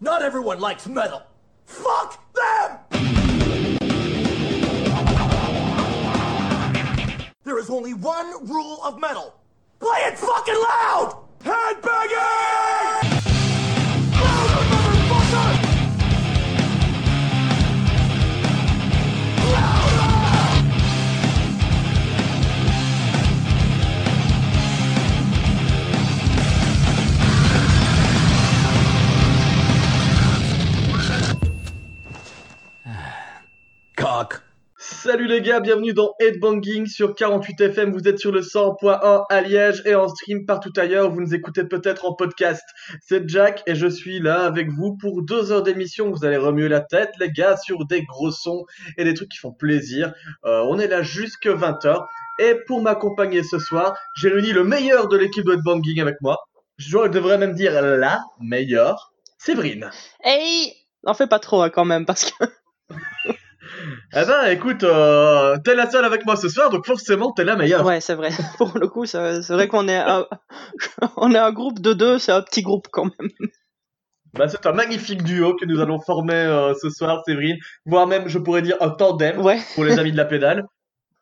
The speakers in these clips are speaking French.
Not everyone likes metal. Fuck them! There is only one rule of metal. Play it fucking loud! Headbanging! Salut les gars, bienvenue dans Headbanging sur 48FM. Vous êtes sur le 100.1 à Liège et en stream partout ailleurs. Vous nous écoutez peut-être en podcast. C'est Jack et je suis là avec vous pour deux heures d'émission. Vous allez remuer la tête, les gars, sur des gros sons et des trucs qui font plaisir. Euh, on est là jusque 20h. Et pour m'accompagner ce soir, j'ai réuni le meilleur de l'équipe de Headbanging avec moi. Je devrais même dire la meilleure. Séverine. Hey N'en fais pas trop hein, quand même, parce que... Eh ben, écoute, euh, t'es la seule avec moi ce soir, donc forcément t'es la meilleure. Ouais, c'est vrai. Pour le coup, c'est vrai qu'on est, un... on est un groupe de deux, c'est un petit groupe quand même. Bah, c'est un magnifique duo que nous allons former euh, ce soir, Séverine. Voire même, je pourrais dire, un tandem Ouais. pour les amis de la pédale.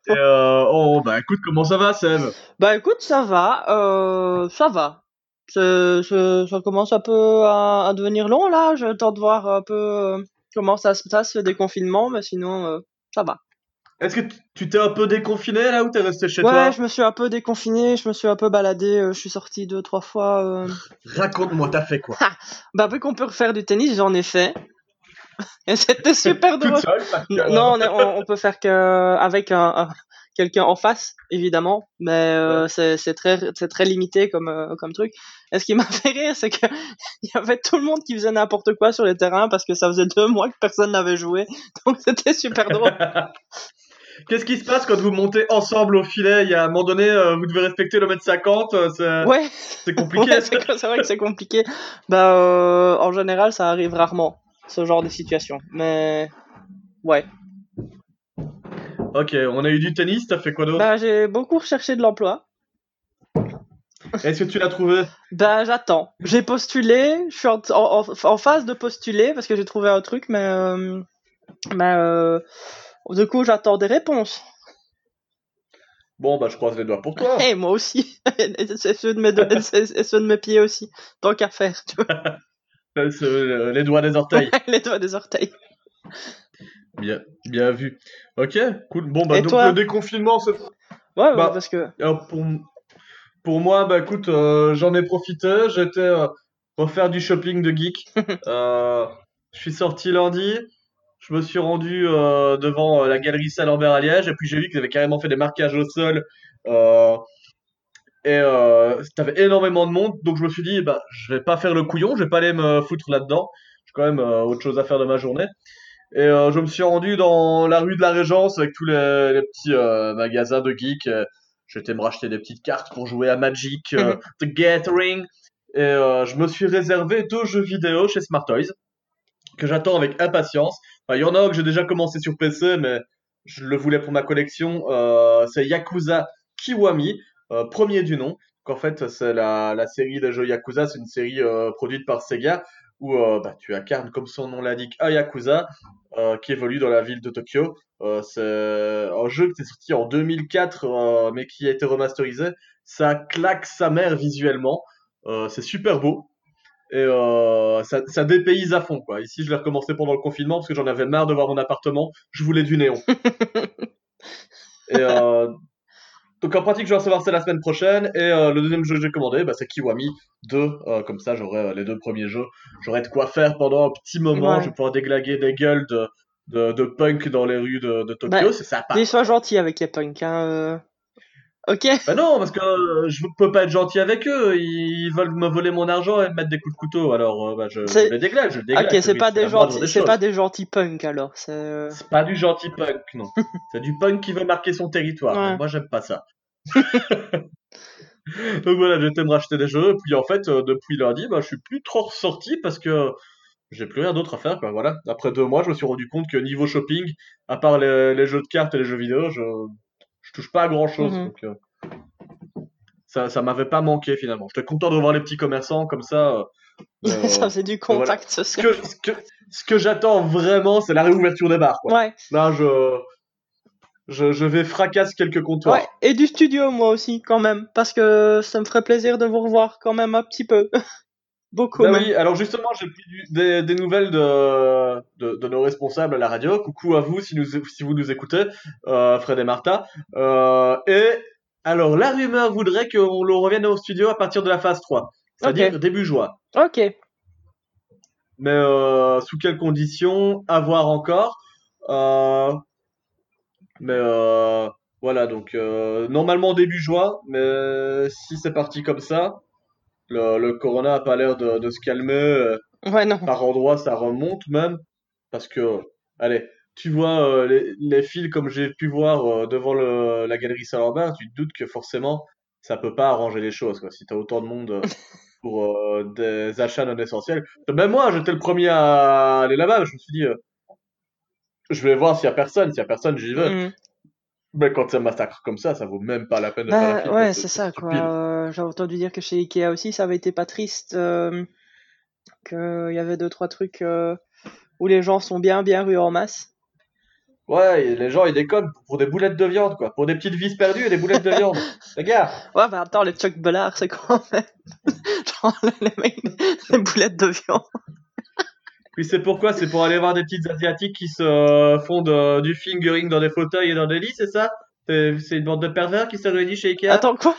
Et, euh, oh, bah écoute, comment ça va, Seb? Bah écoute, ça va, ça va. Ça commence un peu à, à devenir long là, je tente de voir un peu comment ça se passe le déconfinement, mais sinon, euh, ça va. Est-ce que tu- t'es un peu déconfiné là ou t'es resté chez ouais, toi? je me suis un peu déconfiné, je me suis un peu baladé, euh, je suis sorti deux, trois fois. euh. Raconte-moi, t'as fait quoi? Bah vu qu'on peut refaire du tennis, j'en ai fait. Et c'était super drôle. Seule Non, on, est- on, on peut faire que avec un, un- quelqu'un en face, évidemment, mais euh, c'est c'est très c'est très limité comme euh, comme truc. Et ce qui m'a fait rire, c'est que il y avait tout le monde qui faisait n'importe quoi sur les terrains parce que ça faisait deux mois que personne n'avait joué, donc c'était super drôle. Qu'est-ce qui se passe quand vous montez ensemble au filet? Il y a un moment donné, euh, vous devez respecter le mètre 50, euh, c'est Ouais, c'est compliqué. ouais, c'est vrai que c'est compliqué. Bah euh, en général, ça arrive rarement ce genre de situation, mais ouais. Ok, on a eu du tennis, t'as fait quoi d'autre Bah j'ai beaucoup recherché de l'emploi. Est-ce que tu l'as trouvé Ben, j'attends. J'ai postulé, je suis en, en, en phase de postuler parce que j'ai trouvé un truc, mais, euh, mais euh, du coup, j'attends des réponses. Bon, bah je croise les doigts pour toi. Et moi aussi. c'est ceux de mes doigts- c'est ceux de mes pieds aussi. Tant qu'à faire, tu vois. Euh, les doigts des orteils. Les doigts des orteils. Bien, bien vu. Ok, cool. Bon, bah, Et donc toi le déconfinement, c'est. Ouais, Bah. parce que. Alors, pour, pour moi, bah, écoute, euh, j'en ai profité. J'étais euh, refaire du shopping de geek. Euh, je suis sorti lundi. Je me suis rendu euh, devant la galerie Saint-Lambert à Liège. Et puis, j'ai vu qu'ils avaient carrément fait des marquages au sol. Et t'avais énormément de monde. Donc, je me suis dit, bah, je vais pas faire le couillon. Je vais pas aller me foutre là-dedans. J'ai quand même autre chose à faire de ma journée. Et euh, je me suis rendu dans la rue de la Régence avec tous les, les petits euh, magasins de geeks. J'étais me racheter des petites cartes pour jouer à Magic, euh. The Gathering. Et je me suis réservé deux jeux vidéo chez Smart Toys que j'attends avec impatience. Enfin, Il y en a un que j'ai déjà commencé sur PC, mais je le voulais pour ma collection. C'est Yakuza Kiwami, premier du nom. En fait, c'est la, la série de jeux Yakuza. C'est une série produite par Sega où euh, bah, tu incarnes, comme son nom l'indique, un Yakuza euh, qui évolue dans la ville de Tokyo. Euh, c'est un jeu qui est sorti en 2004, euh, mais qui a été remasterisé. Ça claque sa mère visuellement. C'est super beau. Et euh, ça, ça dépayse à fond, quoi. Ici, je l'ai recommencé pendant le confinement parce que j'en avais marre de voir mon appartement. Je voulais du néon. et euh, donc, en pratique, je vais recevoir ça la semaine prochaine. Et euh, le deuxième jeu que j'ai commandé, bah, c'est Kiwami 2. Euh, comme ça, j'aurai euh, les deux premiers jeux. J'aurai de quoi faire pendant un petit moment. Ouais. Je vais pouvoir déglaguer des gueules de, de, de punk dans les rues de, de Tokyo. Bah, c'est sympa. Mais sois gentil avec les punks, hein. Ok. Bah non, parce que euh, je peux pas être gentil avec eux. Ils veulent me voler mon argent et me mettre des coups de couteau. Alors, euh, bah, je, je les déglingue, je les déglingue. Ok, c'est pas des gentils, c'est pas des gentils punks alors. C'est. euh, C'est pas du gentil punk, non. c'est du punk qui veut marquer son territoire. Ouais. Moi, j'aime pas ça. Donc voilà, j'étais me racheter des jeux. Et puis en fait, euh, depuis lundi, bah, je suis plus trop ressorti parce que j'ai plus rien d'autre à faire. Quoi. Voilà. Après deux mois, je me suis rendu compte que niveau shopping, à part les, les jeux de cartes et les jeux vidéo, je, je touche pas à grand chose. Mhm. Donc, euh, ça, ça m'avait pas manqué finalement. J'étais content de revoir les petits commerçants comme ça. euh, Euh, ça faisait du contact ce social. que, ce que, ce que j'attends vraiment, c'est la réouverture des bars. Quoi. Ouais, Là, je, je, je vais fracasser quelques comptoirs. ouais. Et du studio, moi aussi, quand même. Parce que ça me ferait plaisir de vous revoir quand même un petit peu. Beaucoup. Bah oui, alors justement, j'ai pris du- des, des nouvelles de, de, de nos responsables à la radio. Coucou à vous si, nous, si vous nous écoutez, euh, Fred et Martha. Euh, et alors, la rumeur voudrait qu'on le revienne au studio à partir de la phase 3, c'est-à-dire début juin. Ok. Mais euh, sous quelles conditions À voir encore. Euh, mais voilà, donc normalement début juin, mais si c'est parti comme ça, le, le corona a pas l'air de, de se calmer. euh, Ouais, non. par endroits, ça remonte même. Parce que, allez, tu vois euh, les, les fils comme j'ai pu voir euh, devant le, la galerie Saint-Lambert, tu te doutes que forcément, ça peut pas arranger les choses, quoi. Si t'as autant de monde pour euh, des achats non essentiels. Même moi, j'étais le premier à aller là-bas. Je me suis dit, je vais voir s'il y a personne. S'il y a personne, j'y vais. Mm. Mais quand c'est un massacre comme ça, ça vaut même pas la peine de faire la Bah quoi. ouais, c'est ça quoi. Euh, J'ai entendu dire que chez Ikea aussi, ça avait été pas triste, euh, qu'il y avait deux trois trucs euh, où les gens sont bien bien rués en masse. Ouais, les gens, ils déconnent pour des boulettes de viande, quoi. Pour des petites vis perdues et des boulettes de viande. Les gars, Ouais, bah attends, les Chuck Bellard, c'est quand même genre les mecs, les boulettes de viande. Puis c'est pourquoi C'est pour aller voir des petites asiatiques qui se font de- du fingering dans des fauteuils et dans des lits, c'est ça? C'est une bande de pervers qui s'est réunie chez Ikea? Attends quoi?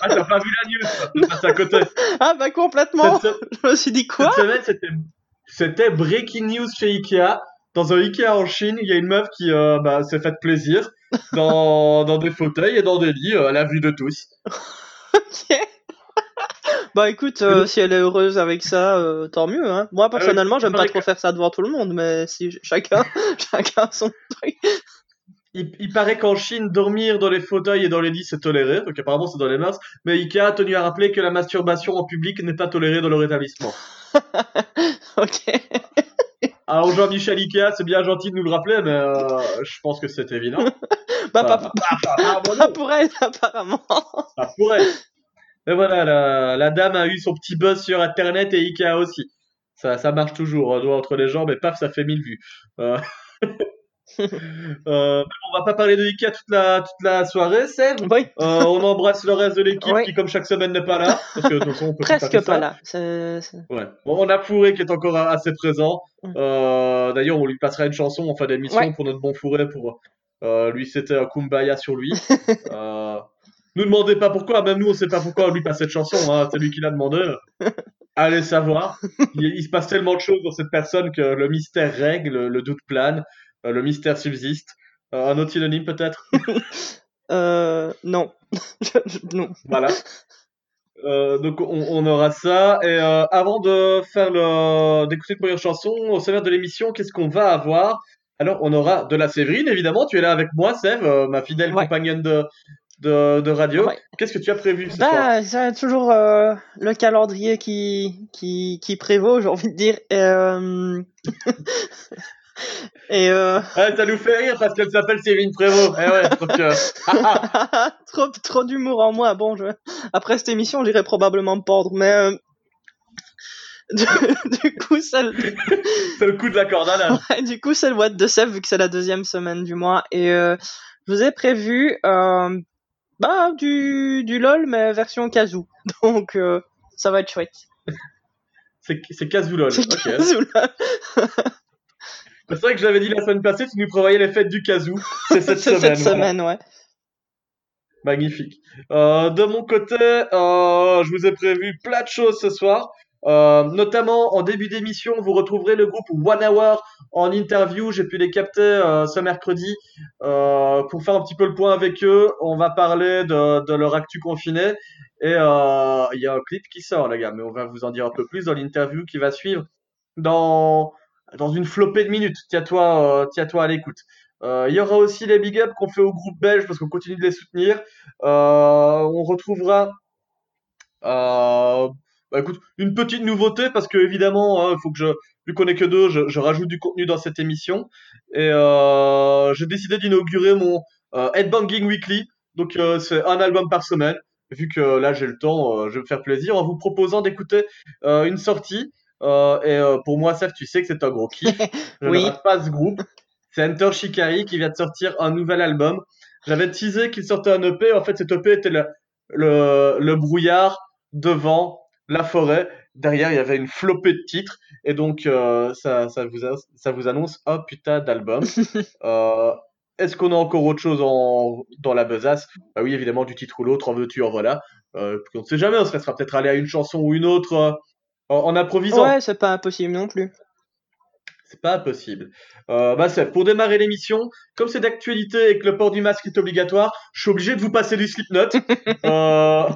Ah, t'as pas vu la news à côté. Ah bah complètement. Cette, Je me suis dit quoi? cette semaine, c'était c'était breaking news chez Ikea. Dans un Ikea en Chine, il y a une meuf qui euh, bah, s'est faite plaisir dans, dans des fauteuils et dans des lits euh, à la vue de tous. Ok. Bah écoute, euh, si elle est heureuse avec ça, euh, tant mieux. Hein. Moi personnellement, j'aime pas trop faire ça devant tout le monde, mais si chacun, chacun son truc. Il, il paraît qu'en Chine, dormir dans les fauteuils et dans les lits, c'est toléré. Donc apparemment, c'est dans les mœurs. Mais Ikea a tenu à rappeler que la masturbation en public n'est pas tolérée dans leur établissement. ok. Alors Jean-Michel Ikea, c'est bien gentil de nous le rappeler, mais euh, je pense que c'est évident. Bah Ah, pas, bah, bah, bah, pas pour elle apparemment. Mais voilà, la, la dame a eu son petit buzz sur Internet et Ikea aussi. Ça, ça marche toujours, un doigt entre les jambes et paf, ça fait 1000 vues. Euh... euh, on va pas parler de Ikea toute la, toute la soirée, Sèvres. Oui, Euh, on embrasse le reste de l'équipe Oui. qui, comme chaque semaine, n'est pas là. Parce que de toute façon, on peut presque pas ça. là. Ouais. Bon, on a Fourré qui est encore assez présent. Mm. Euh, D'ailleurs, on lui passera une chanson en fin d'émission Ouais. pour notre bon Fourré pour euh, lui c'était un kumbaya sur lui. nous demandez pas pourquoi, même nous on sait pas pourquoi on lui passe cette chanson. Hein. C'est lui qui l'a demandé. Allez savoir. Il, il se passe tellement de choses dans cette personne que le mystère règle, le, doute plane, euh, le mystère subsiste. Euh, un autre synonyme peut-être? Euh, non. Voilà. Euh, donc on, on aura ça. Et euh, avant de faire le d'écouter une première chanson, au sommaire de l'émission, qu'est-ce qu'on va avoir? Alors on aura de la Séverine, évidemment. Tu es là avec moi, Sève, ma fidèle Ouais. compagnonne de, de, de radio. Ouais. Qu'est-ce que tu as prévu ce soir Bah, c'est toujours euh, le calendrier qui, qui, qui prévaut, j'ai envie de dire. Euh... Et euh... Ouais, Ça nous fait rire parce qu'elle s'appelle Séverine Prévost. Eh ouais, donc, euh, ah, ah. trop, trop d'humour en moi. Bon, je... après cette émission, j'irai probablement me pendre, mais euh, du, du coup, c'est le... coup de la corde à ouais, du coup, c'est le What de Sèvres vu que c'est la deuxième semaine du mois. Et je vous ai prévu bah, du, du LOL, mais version Kazoo. Donc, euh, ça va être chouette. C'est c'est Casoulol. C'est Ok. Kazoo, là. C'est vrai que je l'avais dit la semaine passée, tu nous prévoyais les fêtes du Kazoo. C'est cette C'est semaine. cette voilà. semaine, ouais. Magnifique. Euh, de mon côté, euh, je vous ai prévu plein de choses ce soir. Euh, notamment en début d'émission, vous retrouverez le groupe One Hour en interview. J'ai pu les capter euh, ce mercredi euh, pour faire un petit peu le point avec eux. On va parler de, leur actu confiné et euh, il y a un clip qui sort, les gars. Mais on va vous en dire un peu plus dans l'interview qui va suivre dans dans une flopée de minutes. Tiens-toi, euh, tiens-toi à l'écoute. Il y aura aussi les big ups qu'on fait au groupe belge parce qu'on continue de les soutenir. On retrouvera bah, écoute, une petite nouveauté parce que évidemment, hein, faut que je, vu qu'on est que deux, je, je rajoute du contenu dans cette émission et euh, j'ai décidé d'inaugurer mon euh, Headbanging Weekly. Donc euh, c'est un album par semaine. vu que là j'ai le temps, euh, je vais me faire plaisir en vous proposant d'écouter euh, une sortie. Euh, et euh, pour moi, Seth, tu sais que c'est un gros kiff. Je Oui. ne rate pas ce groupe. C'est Enter Shikari qui vient de sortir un nouvel album. J'avais teasé qu'il sortait un EP. En fait, cet EP était le, le, le brouillard devant la forêt. Derrière, il y avait une flopée de titres. Et donc, euh, ça, ça, vous, a- ça vous annonce un putain d'album. Euh, Est-ce qu'on a encore autre chose en, dans la besace? Bah oui, évidemment, du titre ou l'autre, en veux-tu, en voilà. Euh, on ne sait jamais, on se laissera peut-être aller à une chanson ou une autre euh, en, en improvisant. Ouais, c'est pas impossible non plus. C'est pas impossible. Euh, bah c'est pour démarrer l'émission, comme c'est d'actualité et que le port du masque est obligatoire, je suis obligé de vous passer du Slipknot. euh,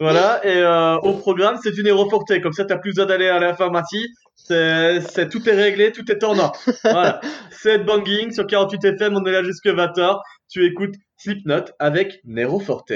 voilà, et euh, au programme, c'est du Nero Forte. Comme ça, t'as plus besoin d'aller à la pharmacie. C'est, c'est- tout est réglé, tout est en ordre. Voilà. C'est Banging sur 48 FM, on est là jusque 20h. Tu écoutes Slipknot avec Nero Forte.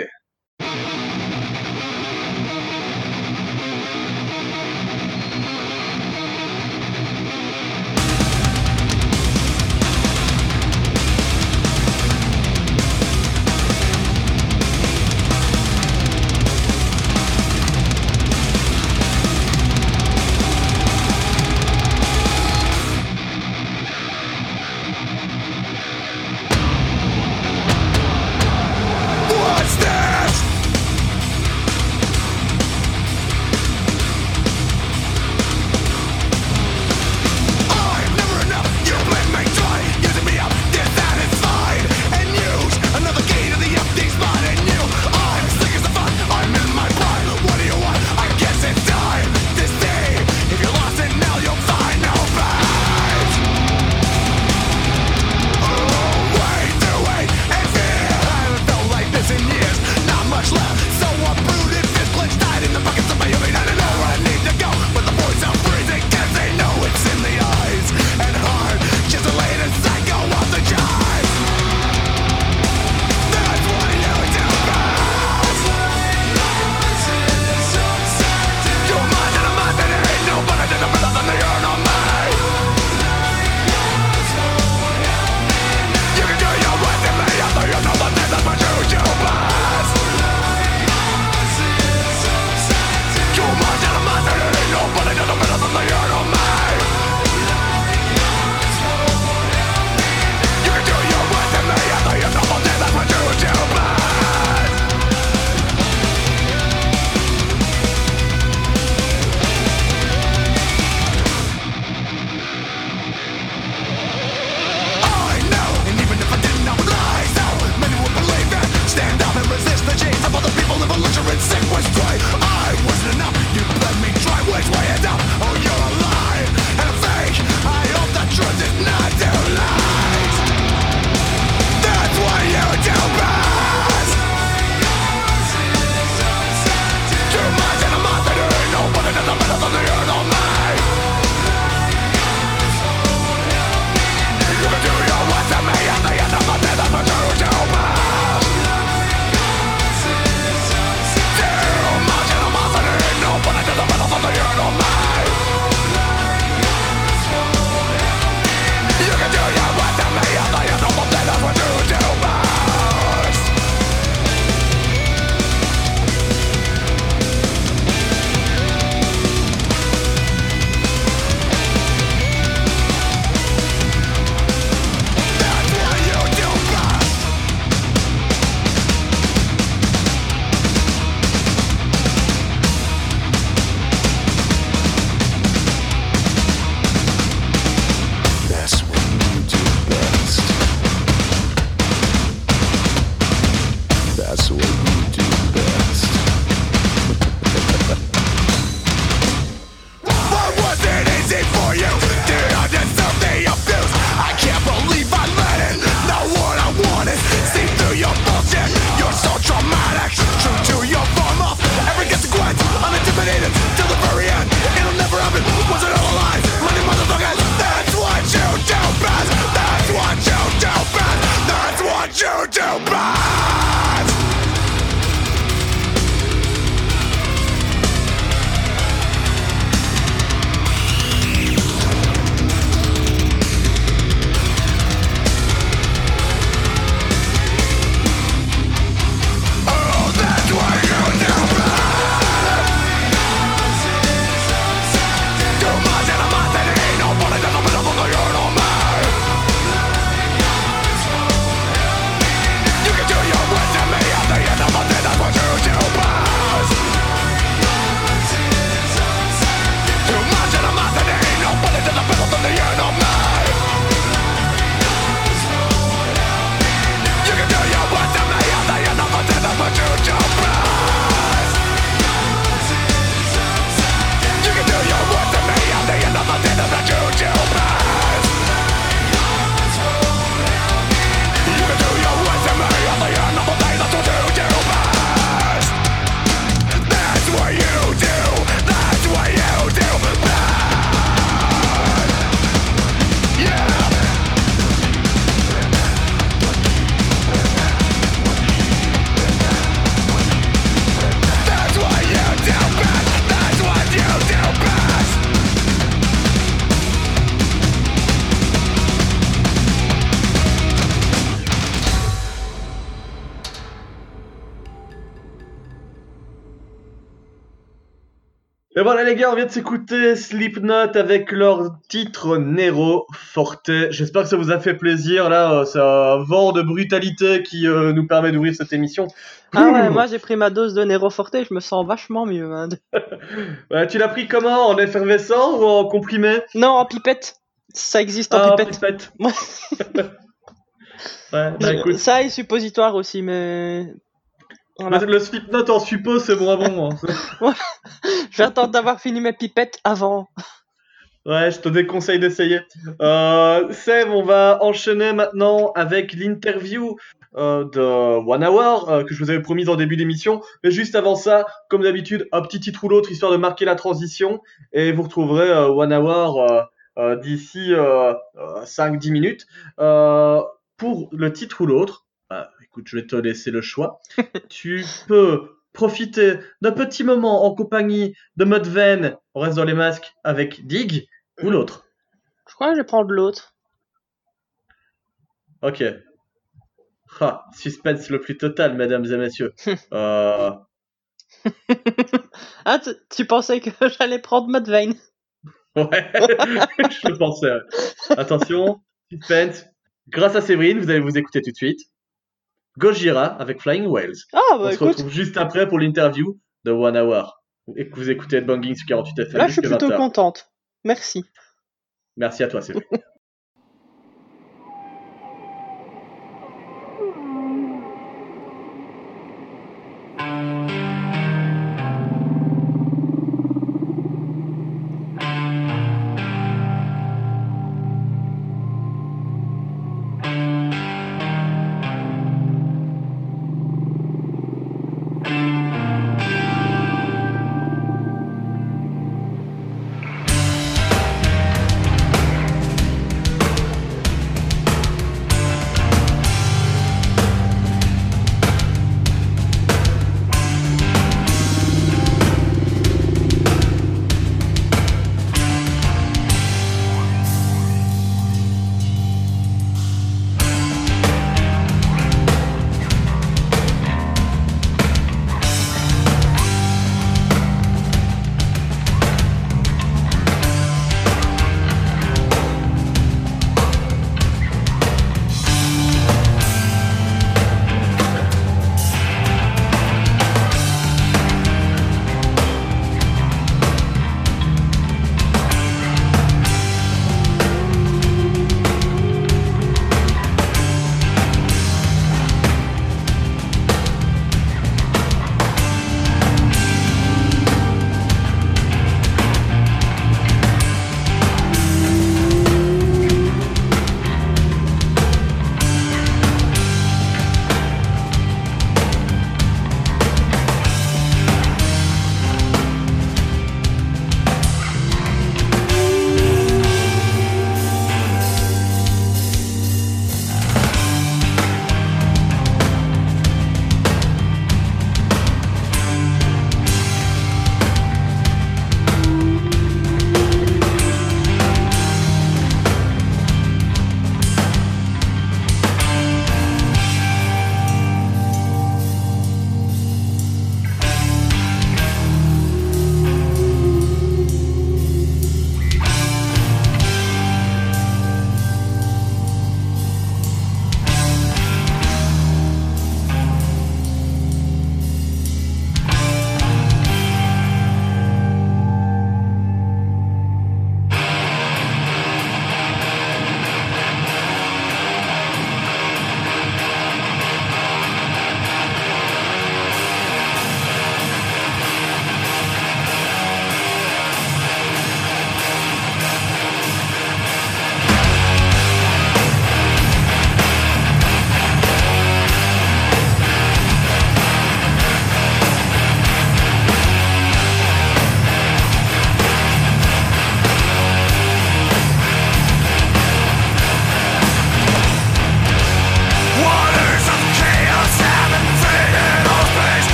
Gars, on vient de s'écouter Slipknot avec leur titre Nero Forte. J'espère que ça vous a fait plaisir. Là, euh, c'est un vent de brutalité qui euh, nous permet d'ouvrir cette émission. Ah ouais, moi j'ai pris ma dose de Nero Forte, je me sens vachement mieux. hein. Ouais, tu l'as pris comment En effervescent ou en comprimé? Non, en pipette. Ça existe en Ah, pipette. pipette. Ouais. bah écoute. Ça et suppositoire aussi, mais. Voilà. Le, le Slipknot en suppo, c'est bon. hein. Je vais attendre d'avoir fini mes pipettes avant. Ouais, je te déconseille d'essayer. Euh, Seb, on va enchaîner maintenant avec l'interview euh, de One Hour euh, que je vous avais promis en début d'émission. Mais juste avant ça, comme d'habitude, un petit titre ou l'autre histoire de marquer la transition. Et vous retrouverez euh, One Hour d'ici euh, euh, 5-10 minutes. Euh, pour le titre ou l'autre, écoute, je vais te laisser le choix. tu peux profiter d'un petit moment en compagnie de Mudven, on reste dans les masques, avec Dig, ou l'autre? Je crois que je vais prendre l'autre. Ok. Ah, suspense le plus total, mesdames et messieurs. Euh, Ah, tu, tu pensais que j'allais prendre Mudvayne ouais, je le pensais. Attention, suspense. Grâce à Séverine, vous allez vous écouter tout de suite. Gojira avec Flying Whales. Ah, On bah se écoute, retrouve juste après pour l'interview de One Hour. Et que vous écoutez Banging sur 48 FM là je suis plutôt 20h. contente. Merci. Merci à toi, Séverine.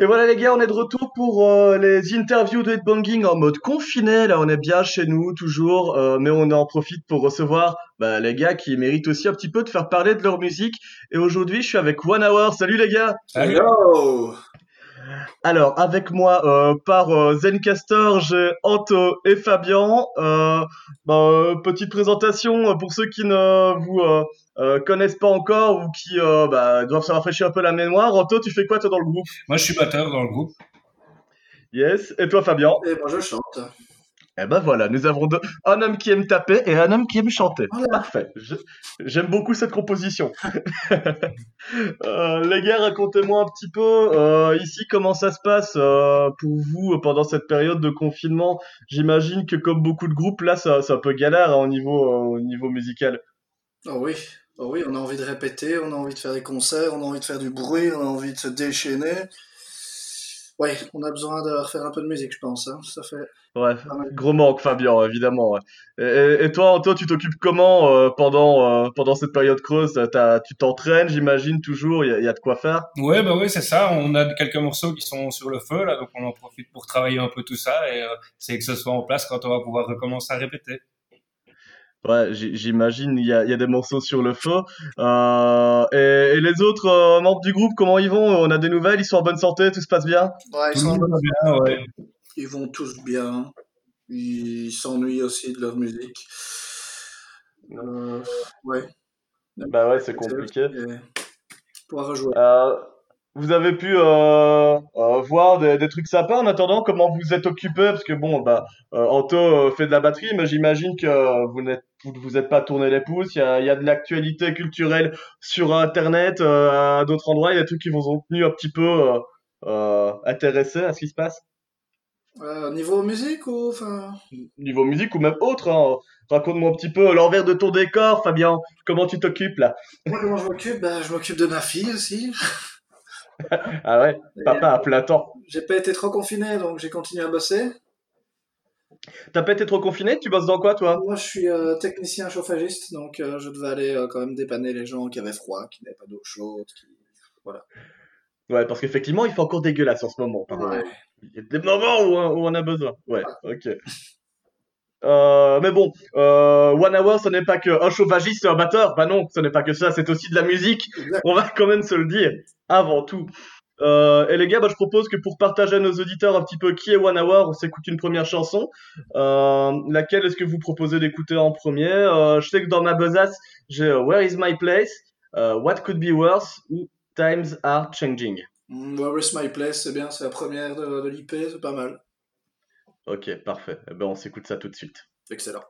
Et voilà les gars, on est de retour pour euh, les interviews de headbanging en mode confiné. Là, on est bien chez nous toujours, euh, mais on en profite pour recevoir bah, les gars qui méritent aussi un petit peu de faire parler de leur musique. Et aujourd'hui, je suis avec One Hour. Salut les gars. Hello Alors, avec moi euh, par euh, Zencaster, j'ai Anto et Fabien. Euh, bah, petite présentation pour ceux qui ne vous euh, euh, connaissent pas encore ou qui euh, bah, doivent se rafraîchir un peu la mémoire. Anto, tu fais quoi toi dans le groupe? Moi, je suis batteur dans le groupe. Yes. Et toi, Fabien Et moi je chante. Eh ben voilà, nous avons deux, un homme qui aime taper et un homme qui aime chanter. Voilà. Parfait. J'aime beaucoup cette composition. Euh, les gars, racontez-moi un petit peu euh, ici comment ça se passe euh, pour vous pendant cette période de confinement. J'imagine que comme beaucoup de groupes, là, ça- c'est un peu galère hein, au niveau euh, au niveau musical. Oh oui, oh oui, on a envie de répéter, on a envie de faire des concerts, on a envie de faire du bruit, on a envie de se déchaîner. Ouais, on a besoin de refaire un peu de musique, je pense. Hein. Ça fait. Mal. gros manque, Fabien, évidemment. ouais. Et, toi, Anto, tu t'occupes comment euh, pendant euh, pendant cette période creuse? T'as- Tu t'entraînes, j'imagine toujours. Il y, a- il y a de quoi faire? Ouais, bah ouais, c'est ça. On a quelques morceaux qui sont sur le feu, là, donc on en profite pour travailler un peu tout ça, et euh, c'est que ce soit en place quand on va pouvoir recommencer à répéter. Ouais, j- j'imagine, il y a, il y a des morceaux sur le feu. Euh, et, et les autres euh, membres du groupe, comment ils vont? On a des nouvelles, ils sont en bonne santé, tout se passe bien? Ouais, ils, sont- ouais. ils vont tous bien. Ils s'ennuient aussi de leur musique. Euh, ouais. Bah ouais, c'est compliqué. Pouvoir rejouer. Euh, vous avez pu euh, euh, voir des, des trucs sympas en attendant, comment vous êtes occupé? Parce que bon, bah, euh, Anto fait de la batterie, mais j'imagine que vous n'êtes vous, vous êtes pas tourné les pouces. Il y a, il y a de l'actualité culturelle sur Internet, euh, à d'autres endroits. Il y a des trucs qui vous ont tenu un petit peu euh, euh, intéressés à ce qui se passe? Niveau musique ou enfin? niveau musique ou même autre. hein. Raconte-moi un petit peu l'envers de ton décor, Fabien. Comment tu t'occupes là? Moi, comment je m'occupe? Bah, Je m'occupe de ma fille aussi. Ah ouais, papa à plein temps. J'ai pas été trop confiné, donc j'ai continué à bosser. T'as pas été trop confiné? Tu bosses dans quoi, toi? Moi, je suis euh, technicien chauffagiste, donc euh, je devais aller euh, quand même dépanner les gens qui avaient froid, qui n'avaient pas d'eau chaude. Qui... Voilà. Ouais, parce qu'effectivement, il fait encore dégueulasse en ce moment. Ouais. Il y a des moments où, où on a besoin. Ouais, ok. Euh, mais bon, One Hour, ce n'est pas que un chauffagiste et un batteur. Bah non, ce n'est pas que ça, c'est aussi de la musique. Exact. On va quand même se le dire, avant tout. Euh, et les gars, bah, je propose que pour partager à nos auditeurs un petit peu qui est One Hour, on s'écoute une première chanson. Euh, laquelle est-ce que vous proposez d'écouter en premier? Euh, Je sais que dans ma besace, j'ai Where is my place, What could be worse? Ou Times are changing. Mm, Where is my place, c'est bien, c'est la première de, de l'IP, c'est pas mal. Ok, parfait. Eh ben, on s'écoute ça tout de suite. Excellent.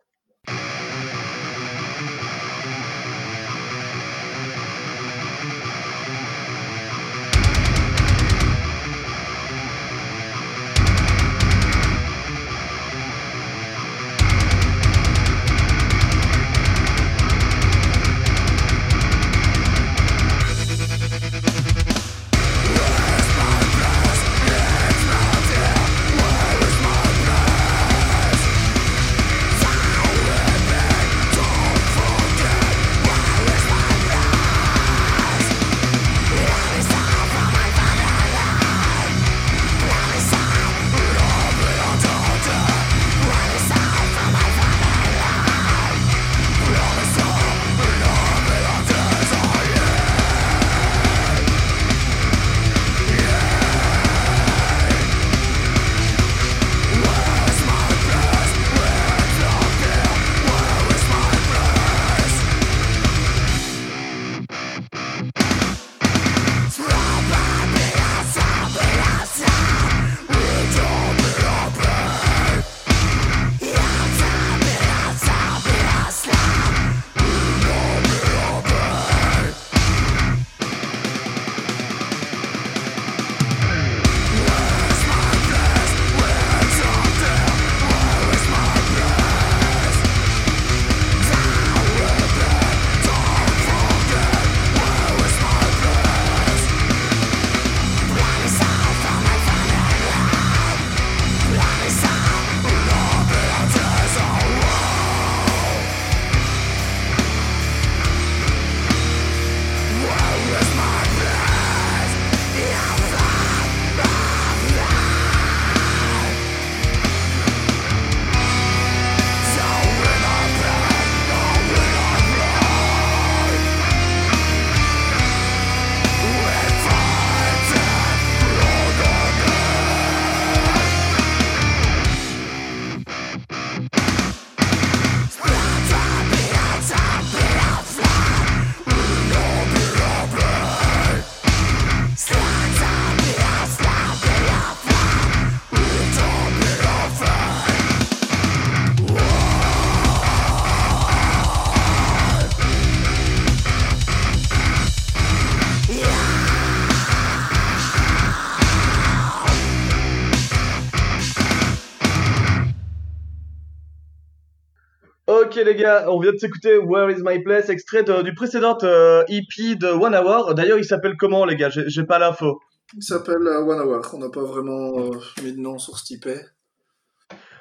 Les gars, on vient de s'écouter Where is my place, extrait de- du précédent euh, EP de One Hour. D'ailleurs, il s'appelle comment les gars? J'ai pas l'info. Il s'appelle euh, One Hour. On n'a pas vraiment euh, mis de nom sur ce type.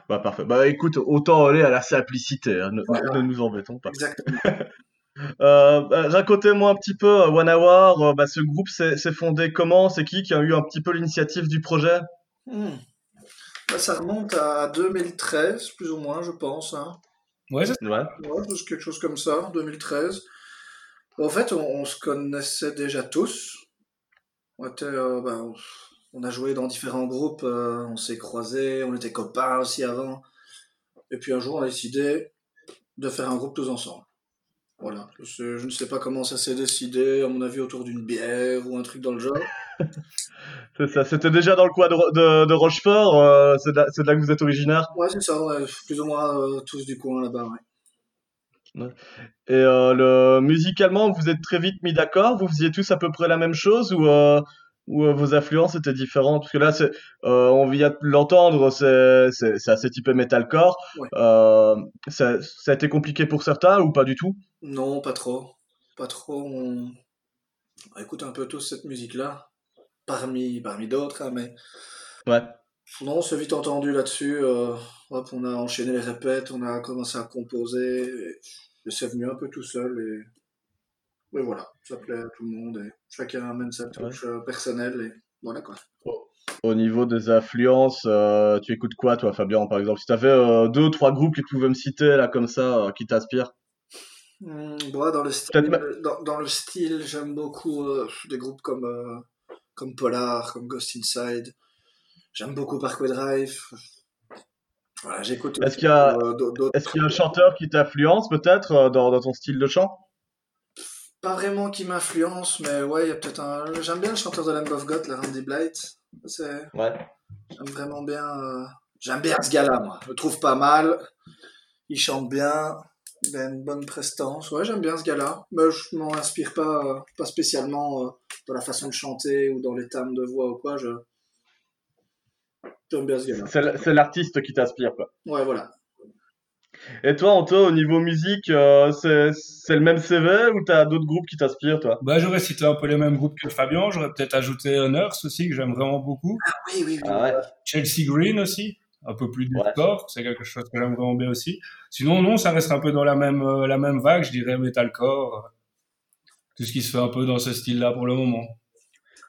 Bah parfait. Bah écoute, autant aller à la simplicité, hein, ne, Voilà. ne nous embêtons pas. Exactement. Euh, bah, Racontez-moi un petit peu, One Hour, bah, ce groupe s'est s'est fondé comment? C'est qui qui a eu un petit peu l'initiative du projet? Hmm. Bah, ça remonte à 2013, plus ou moins, je pense. Hein. Ouais, c'est Ouais. Quelque chose comme ça, 2013. En fait, on, on se connaissait déjà tous. On, était, euh, bah, on- on a joué dans différents groupes, euh, on s'est croisés, on était copains aussi avant. Et puis un jour, on a décidé de faire un groupe tous ensemble. Voilà. Je ne sais pas comment ça s'est décidé, à mon avis, autour d'une bière ou un truc dans le genre. C'est ça. C'était déjà dans le coin de, de, de Rochefort. euh, c'est de, là- c'est de là que vous êtes originaire? Ouais, c'est ça, plus ou moins euh, tous du coin là-bas. Ouais. Et euh, le, musicalement, vous êtes très vite mis d'accord? Vous faisiez tous à peu près la même chose ou, ou vos influences étaient différentes? Parce que là, c'est, on vient de l'entendre, c'est, assez typé metalcore. Ouais. Ça, ça a été compliqué pour certains ou pas du tout? Non, pas trop. Pas trop. On, on écoute un peu tous cette musique-là. Parmi, parmi d'autres, hein, mais Ouais. non, on s'est vite entendu là-dessus. euh, hop, on a enchaîné les répètes, on a commencé à composer. Et, et c'est venu un peu tout seul. Et, et voilà, ça plaît à tout le monde. Et chacun amène sa touche euh, personnelle. Et voilà quoi. Au niveau des influences, euh, tu écoutes quoi, toi, Fabien, par exemple? Si tu avais deux ou trois groupes que tu pouvais me citer, là, comme ça, qui t'inspirent? Hmm, moi, dans le style, Peut-être dans, dans le style, j'aime beaucoup des groupes comme, comme Polar, comme Ghost Inside. J'aime beaucoup Parkway Drive. Voilà, j'écoute. Est-ce qu'il y a- euh, Est-ce qu'il y a un chanteur qui t'influence, peut-être, euh, dans, dans ton style de chant? Pas vraiment qui m'influence, mais ouais, il y a peut-être un. J'aime bien le chanteur de Lamb of God, la Randy Blight. C'est... Ouais. J'aime vraiment bien. euh, J'aime bien ce gars-là, moi. Je le trouve pas mal. Il chante bien. Il a une bonne prestance. Ouais, j'aime bien ce gars-là. Mais je m'en inspire pas, euh, pas spécialement euh, dans la façon de chanter ou dans les termes de voix ou quoi. Je... J'aime bien ce gars-là. C'est l'artiste qui t'inspire, quoi. Ouais, voilà. Et toi, Anto, au niveau musique, euh, c'est c'est le même CV ou t'as d'autres groupes qui t'inspirent, toi? Bah, j'aurais cité un peu les mêmes groupes que Fabien. J'aurais peut-être ajouté Nurse aussi, que j'aime vraiment beaucoup. Oui, oui, oui. Ah ouais. Chelsea Green aussi, un peu plus Ouais. deathcore, c'est quelque chose que j'aime vraiment bien aussi. Sinon, non, ça reste un peu dans la même, euh, la même vague, je dirais metalcore. euh, Tout ce qui se fait un peu dans ce style-là pour le moment.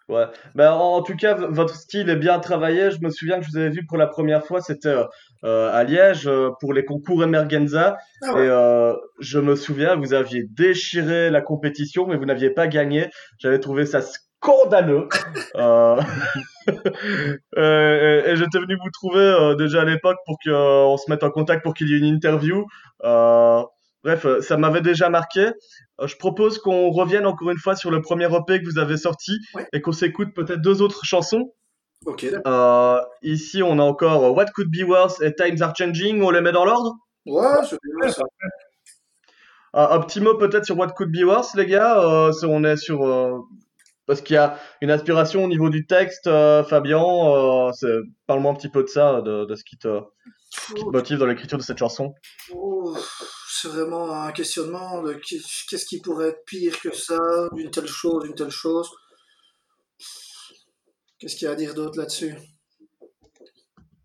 Ouais. Ben, en, en tout cas, votre style est bien travaillé. Je me souviens que je vous avais vu pour la première fois, c'était euh, euh, à Liège euh, pour les concours Emergenza. Ah ouais. Et euh, je me souviens, vous aviez déchiré la compétition, mais vous n'aviez pas gagné. J'avais trouvé ça scandaleux. euh... euh, et et j'étais venu vous trouver euh, déjà à l'époque pour qu'on se mette en contact pour qu'il y ait une interview. Euh, bref, euh, ça m'avait déjà marqué. Euh, je propose qu'on revienne encore une fois sur le premier EP que vous avez sorti Ouais. et qu'on s'écoute peut-être deux autres chansons. Ok. Euh, ici, on a encore euh, What Could Be Worse et Times Are Changing. On les met dans l'ordre? Ouais, c'est bien ça. Un un petit mot peut-être sur What Could Be Worse, les gars. Euh, on est sur euh, parce qu'il y a une inspiration au niveau du texte, euh, Fabien. euh, Parle-moi un petit peu de ça, de, de ce qui te, qui te motive dans l'écriture de cette chanson. Oh, c'est vraiment un questionnement de qu'est-ce qui pourrait être pire que ça, d'une telle chose, d'une telle chose. Qu'est-ce qu'il y a à dire d'autre là-dessus?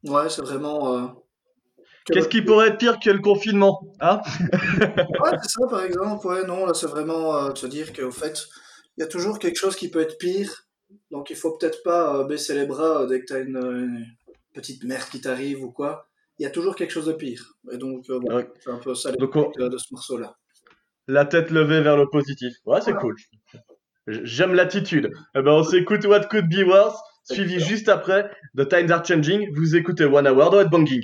Ouais, c'est vraiment. euh, que- Qu'est-ce qui pourrait être pire que le confinement, hein? Ouais, c'est ça par exemple. Ouais, non, là c'est vraiment euh, de se dire qu'au fait, il y a toujours quelque chose qui peut être pire. Donc il faut peut-être pas euh, baisser les bras euh, dès que tu as une, une petite merde qui t'arrive ou quoi. Il y a toujours quelque chose de pire. Et donc, euh, bon, Ouais. c'est un peu ça Donc, on- de, de ce morceau-là. La tête levée vers le positif. Ouais, c'est cool. J'aime l'attitude. Eh ben, on s'écoute What Could Be Worse, suivi juste après The Times Are Changing. Vous écoutez One Hour dans Headbanging.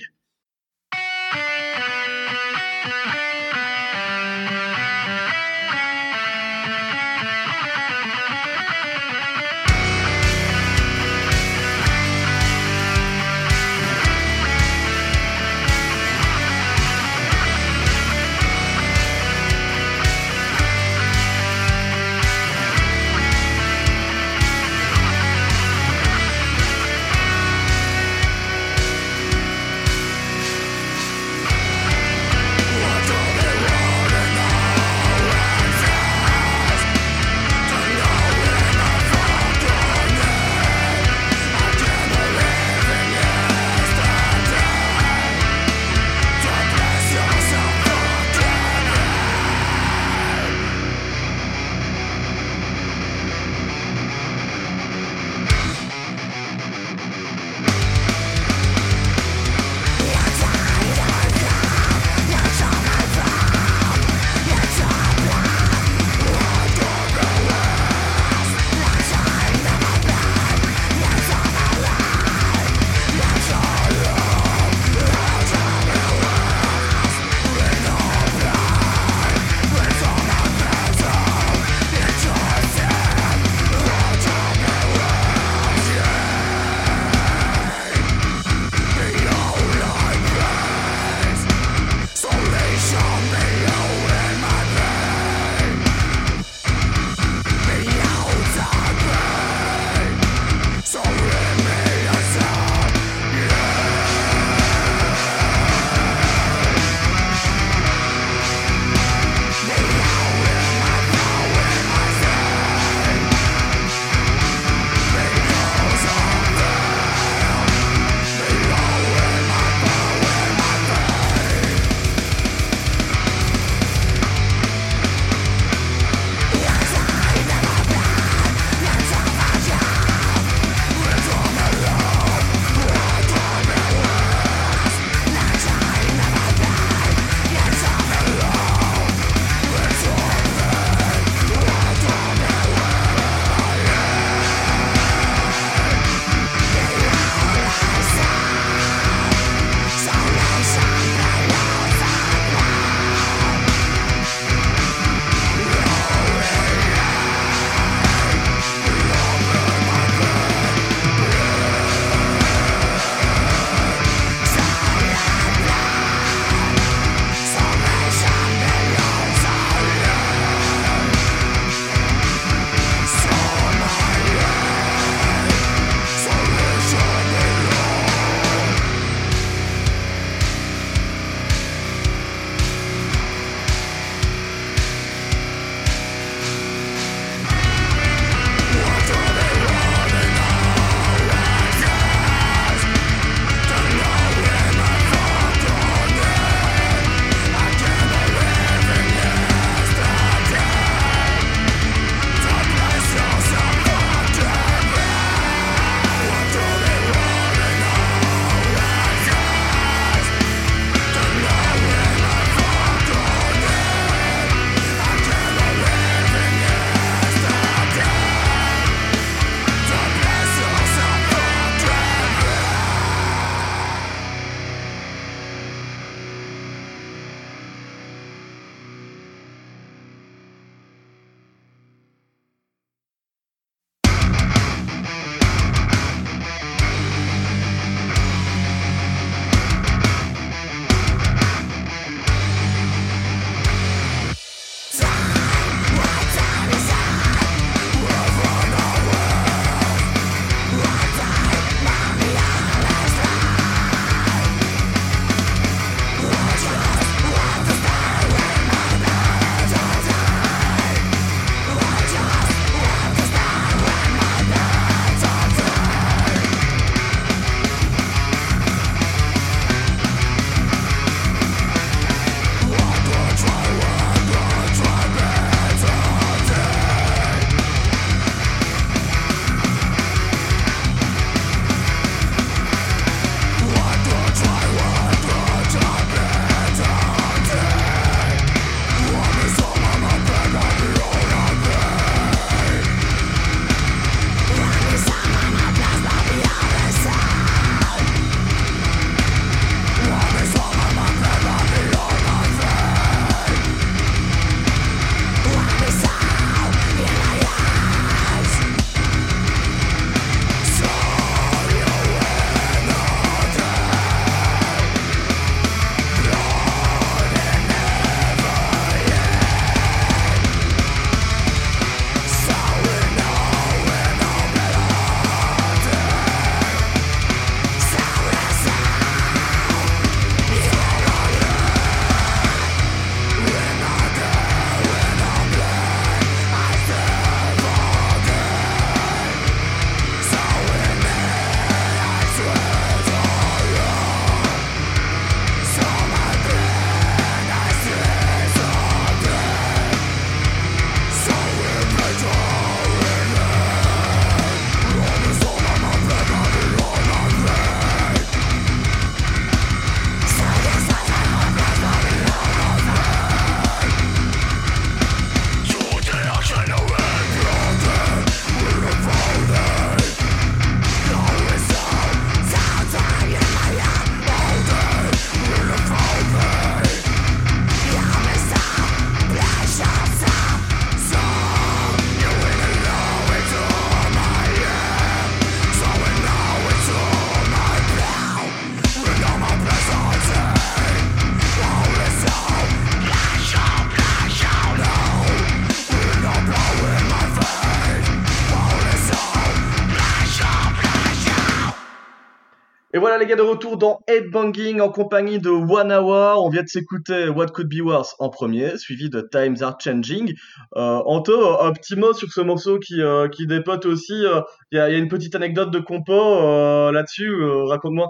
Les gars de retour dans Headbanging en compagnie de One Hour. On vient de s'écouter What Could Be Worse en premier, suivi de Times Are Changing. Euh, Anto, un petit mot sur ce morceau qui, euh, qui dépote aussi. euh, Il il y a une petite anecdote de compo euh, là-dessus. euh, Raconte-moi.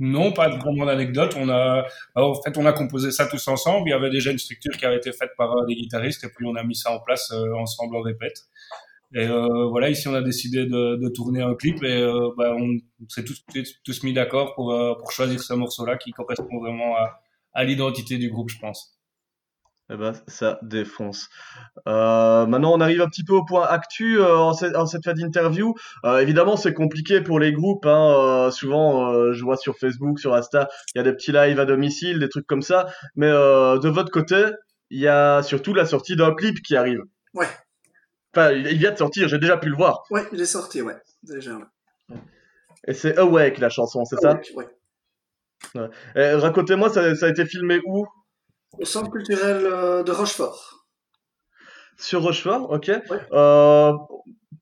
Non, pas vraiment d'anecdote. On a, en fait, on a composé ça tous ensemble. Il y avait déjà une structure qui avait été faite par euh, des guitaristes et puis on a mis ça en place euh, ensemble en répète. Et euh, voilà, ici on a décidé de, de tourner un clip et euh, bah, on s'est tous, tous mis d'accord pour, euh, pour choisir ce morceau-là qui correspond vraiment à, à l'identité du groupe, je pense. Eh ben, ça défonce. Euh, maintenant, on arrive un petit peu au point actu euh, en, cette, en cette fin d'interview. Euh, évidemment, c'est compliqué pour les groupes. Hein, euh, souvent, euh, je vois sur Facebook, sur Insta, il y a des petits lives à domicile, des trucs comme ça. Mais euh, de votre côté, il y a surtout la sortie d'un clip qui arrive. Ouais. Enfin, il vient de sortir, j'ai déjà pu le voir. Ouais, il est sorti, ouais. Déjà, ouais. Et c'est Awake la chanson, c'est ça? Ouais, ouais. Racontez-moi, ça, ça a été filmé où? Au centre culturel euh, de Rochefort. Sur Rochefort, ok. Ouais. Euh,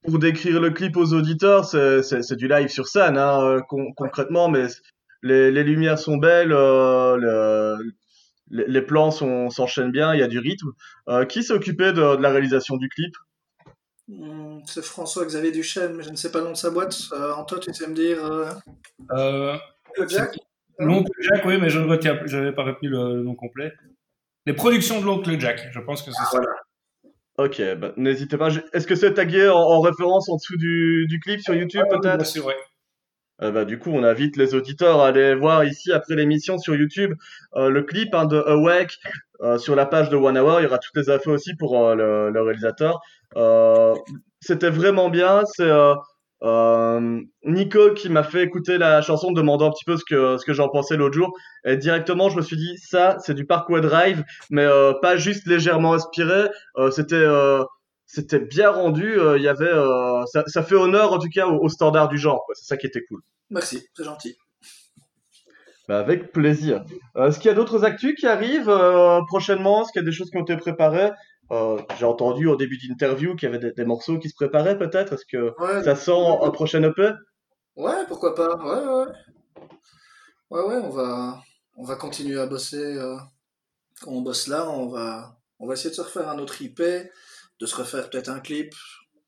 pour décrire le clip aux auditeurs, c'est du live sur scène, hein, euh, con- concrètement, mais les, les lumières sont belles, euh, le- les, les plans s'enchaînent bien, il y a du rythme. Qui s'est occupé de, de la réalisation du clip? Hum, C'est François-Xavier Duchesne, mais je ne sais pas le nom de sa boîte. Euh, Anto, tu sais me dire euh, Euh, Jack L'oncle Jack, oui, mais je ne retiens, je n'avais pas retenu le, le nom complet. Les productions de l'oncle Jack, je pense que c'est Ah, ça. voilà. Ok, bah, n'hésitez pas. Est-ce que c'est tagué en, en référence en dessous du, du clip sur YouTube Ah, oui, peut-être? sûr, ouais. Euh, bah, du coup, on invite les auditeurs à aller voir ici après l'émission sur YouTube euh, le clip hein, de Awake euh, sur la page de One Hour. Il y aura toutes les infos aussi pour euh, le, réalisateur. Euh, C'était vraiment bien. C'est Nico qui m'a fait écouter la chanson, demandant un petit peu ce que ce que j'en pensais l'autre jour. Et directement, je me suis dit ça, c'est du Parkway Drive, mais pas juste légèrement inspiré. C'était c'était bien rendu. Il y avait ça, fait honneur en tout cas au, au standard du genre. C'est ça qui était cool. Merci, c'est gentil. Bah, avec plaisir. Euh, Est-ce qu'il y a d'autres actus qui arrivent euh, prochainement? Est-ce qu'il y a des choses qui ont été préparées? Euh, J'ai entendu au début d'interview qu'il y avait des, des morceaux qui se préparaient peut-être. Est-ce que Ouais, ça sent un prochain EP ouais, pourquoi pas. Ouais, ouais. Ouais, ouais, on va, on va continuer à bosser. Quand on bosse là, on va, on va essayer de se refaire un autre IP, de se refaire peut-être un clip.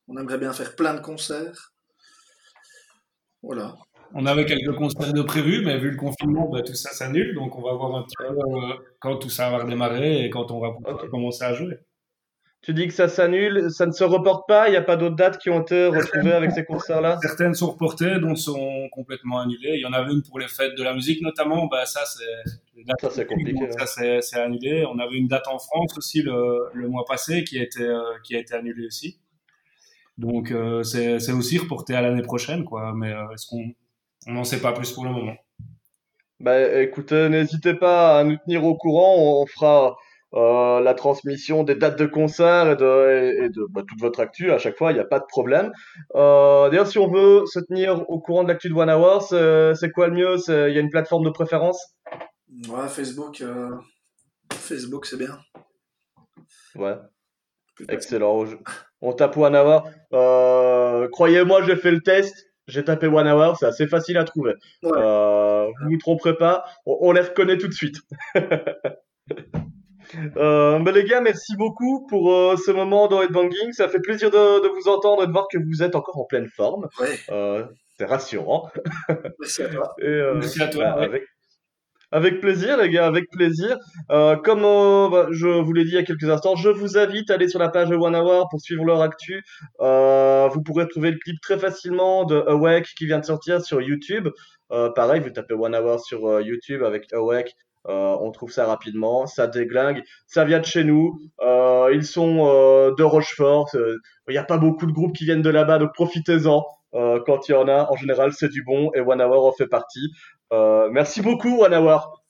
On aimerait bien faire plein de concerts. Voilà. On avait quelques concerts de prévus, mais vu le confinement, bah, tout ça s'annule. Donc, on va voir un petit peu euh, quand tout ça va redémarrer et quand on va pouvoir Ok. commencer à jouer. Tu dis que ça s'annule, ça ne se reporte pas Il n'y a pas d'autres dates qui ont été retrouvées avec ces concerts-là? Certaines sont reportées, d'autres sont complètement annulées. Il y en avait une pour les fêtes de la musique, notamment. Bah, ça, c'est compliqué, donc. Ça, c'est c'est annulé. On avait une date en France aussi le, le mois passé qui a été, euh, qui a été annulée aussi. Donc, euh, c'est c'est aussi reporté à l'année prochaine, quoi. Mais euh, est-ce qu'on on n'en sait pas plus pour le moment Bah écoutez, n'hésitez pas à nous tenir au courant. On, on fera euh, la transmission des dates de concert et de, et, et de bah, toute votre actu à chaque fois, il n'y a pas de problème. Euh, D'ailleurs, si on veut se tenir au courant de l'actu de One Hour, c'est quoi le mieux? Il y a une plateforme de préférence? Ouais, Facebook, euh, Facebook, c'est bien. Ouais, excellent. On tape One Hour. Euh, Croyez-moi, j'ai fait le test. J'ai tapé One Hour, c'est assez facile à trouver. Ouais. Euh, vous vous tromperez pas, on, on les reconnaît tout de suite. Euh, les gars, merci beaucoup pour euh, ce moment dans Headbanging. Ça fait plaisir de, de vous entendre et de voir que vous êtes encore en pleine forme. Ouais, Euh, c'est rassurant. merci à toi. Et, Merci à toi. bah, ouais. avec, avec plaisir, les gars, avec plaisir. Euh, comme euh, bah, je vous l'ai dit il y a quelques instants, je vous invite à aller sur la page de One Hour pour suivre leur actu. Euh, vous pourrez trouver le clip très facilement de Awake qui vient de sortir sur YouTube. Euh, pareil, vous tapez One Hour sur euh, YouTube avec Awake. Euh, on trouve ça rapidement, ça déglingue, ça vient de chez nous. Ils sont de Rochefort. Il n'y a pas beaucoup de groupes qui viennent de là-bas, donc profitez-en. Euh, quand il y en a, en général, c'est du bon et One Hour en fait partie. Euh, merci beaucoup, One Hour.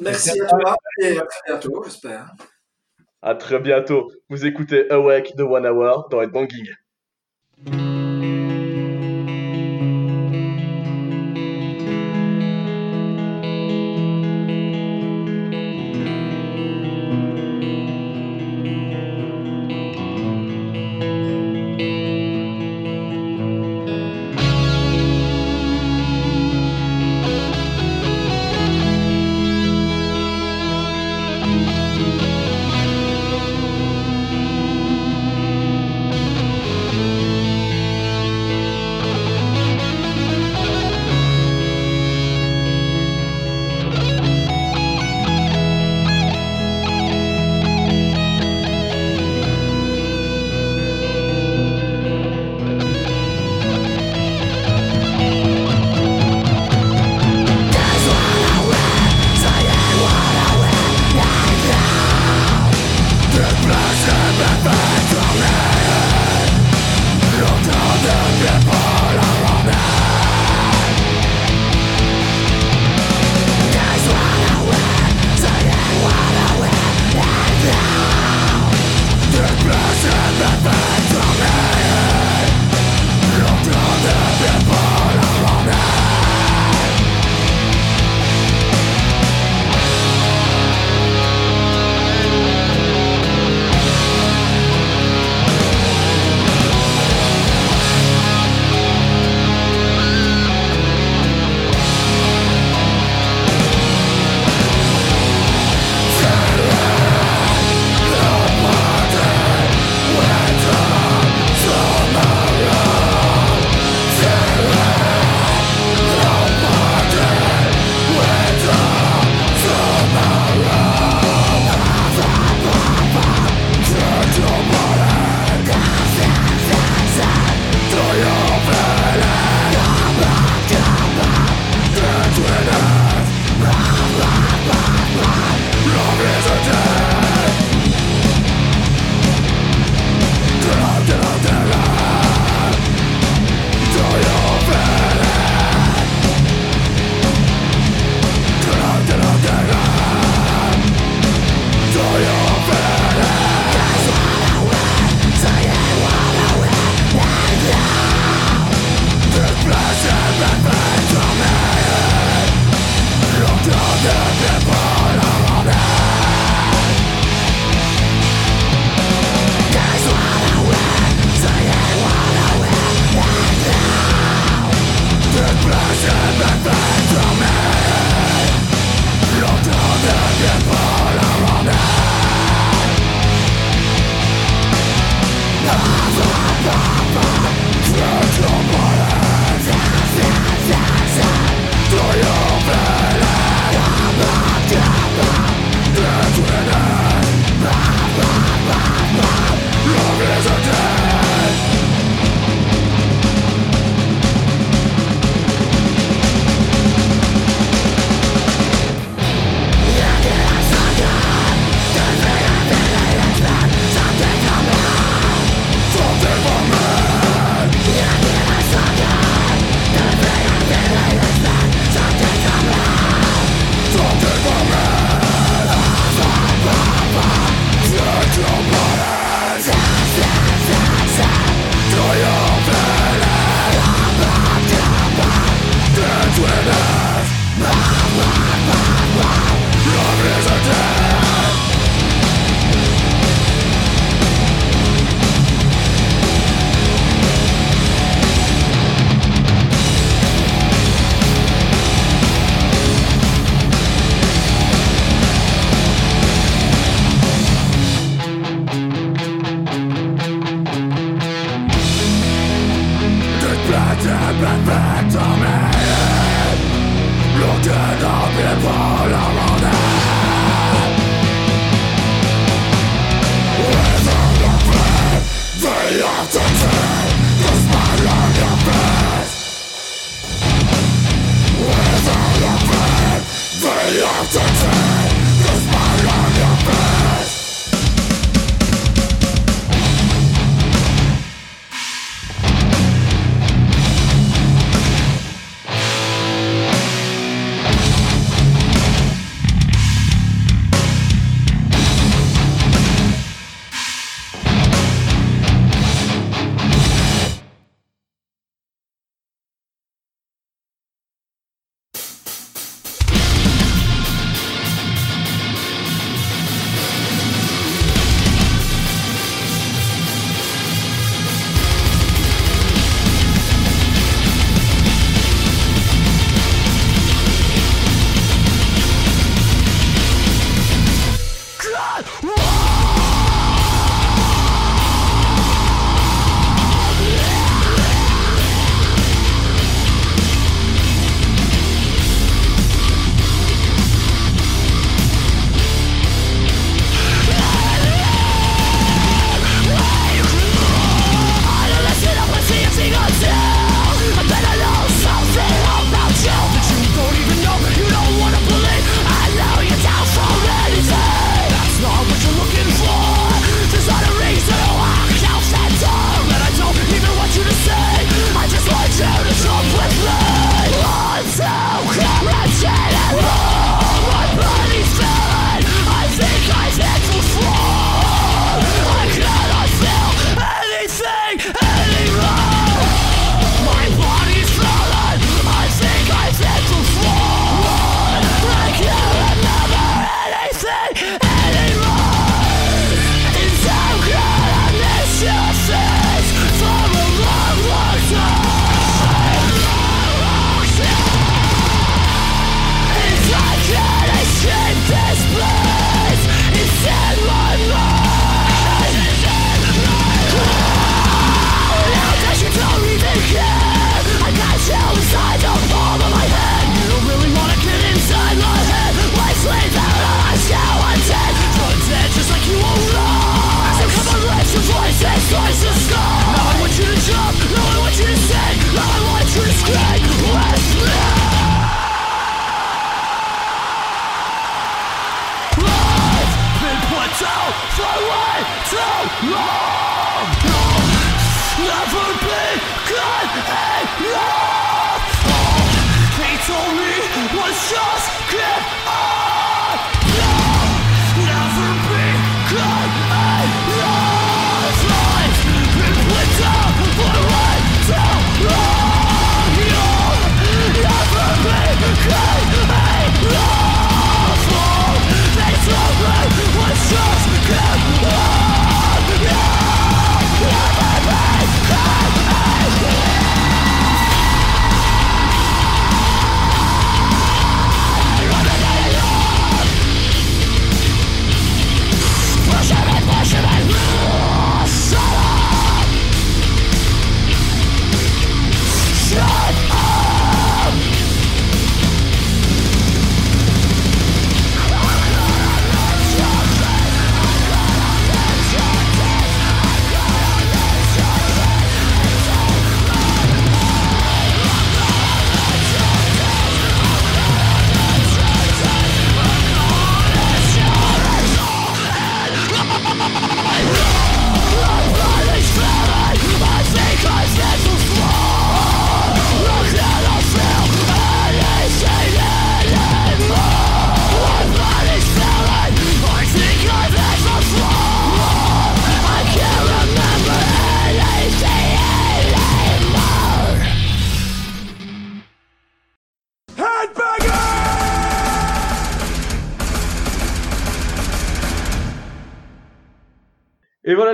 Merci à toi et à très bientôt, j'espère. À très bientôt. Vous écoutez Awake de One Hour dans Headbanging. Thank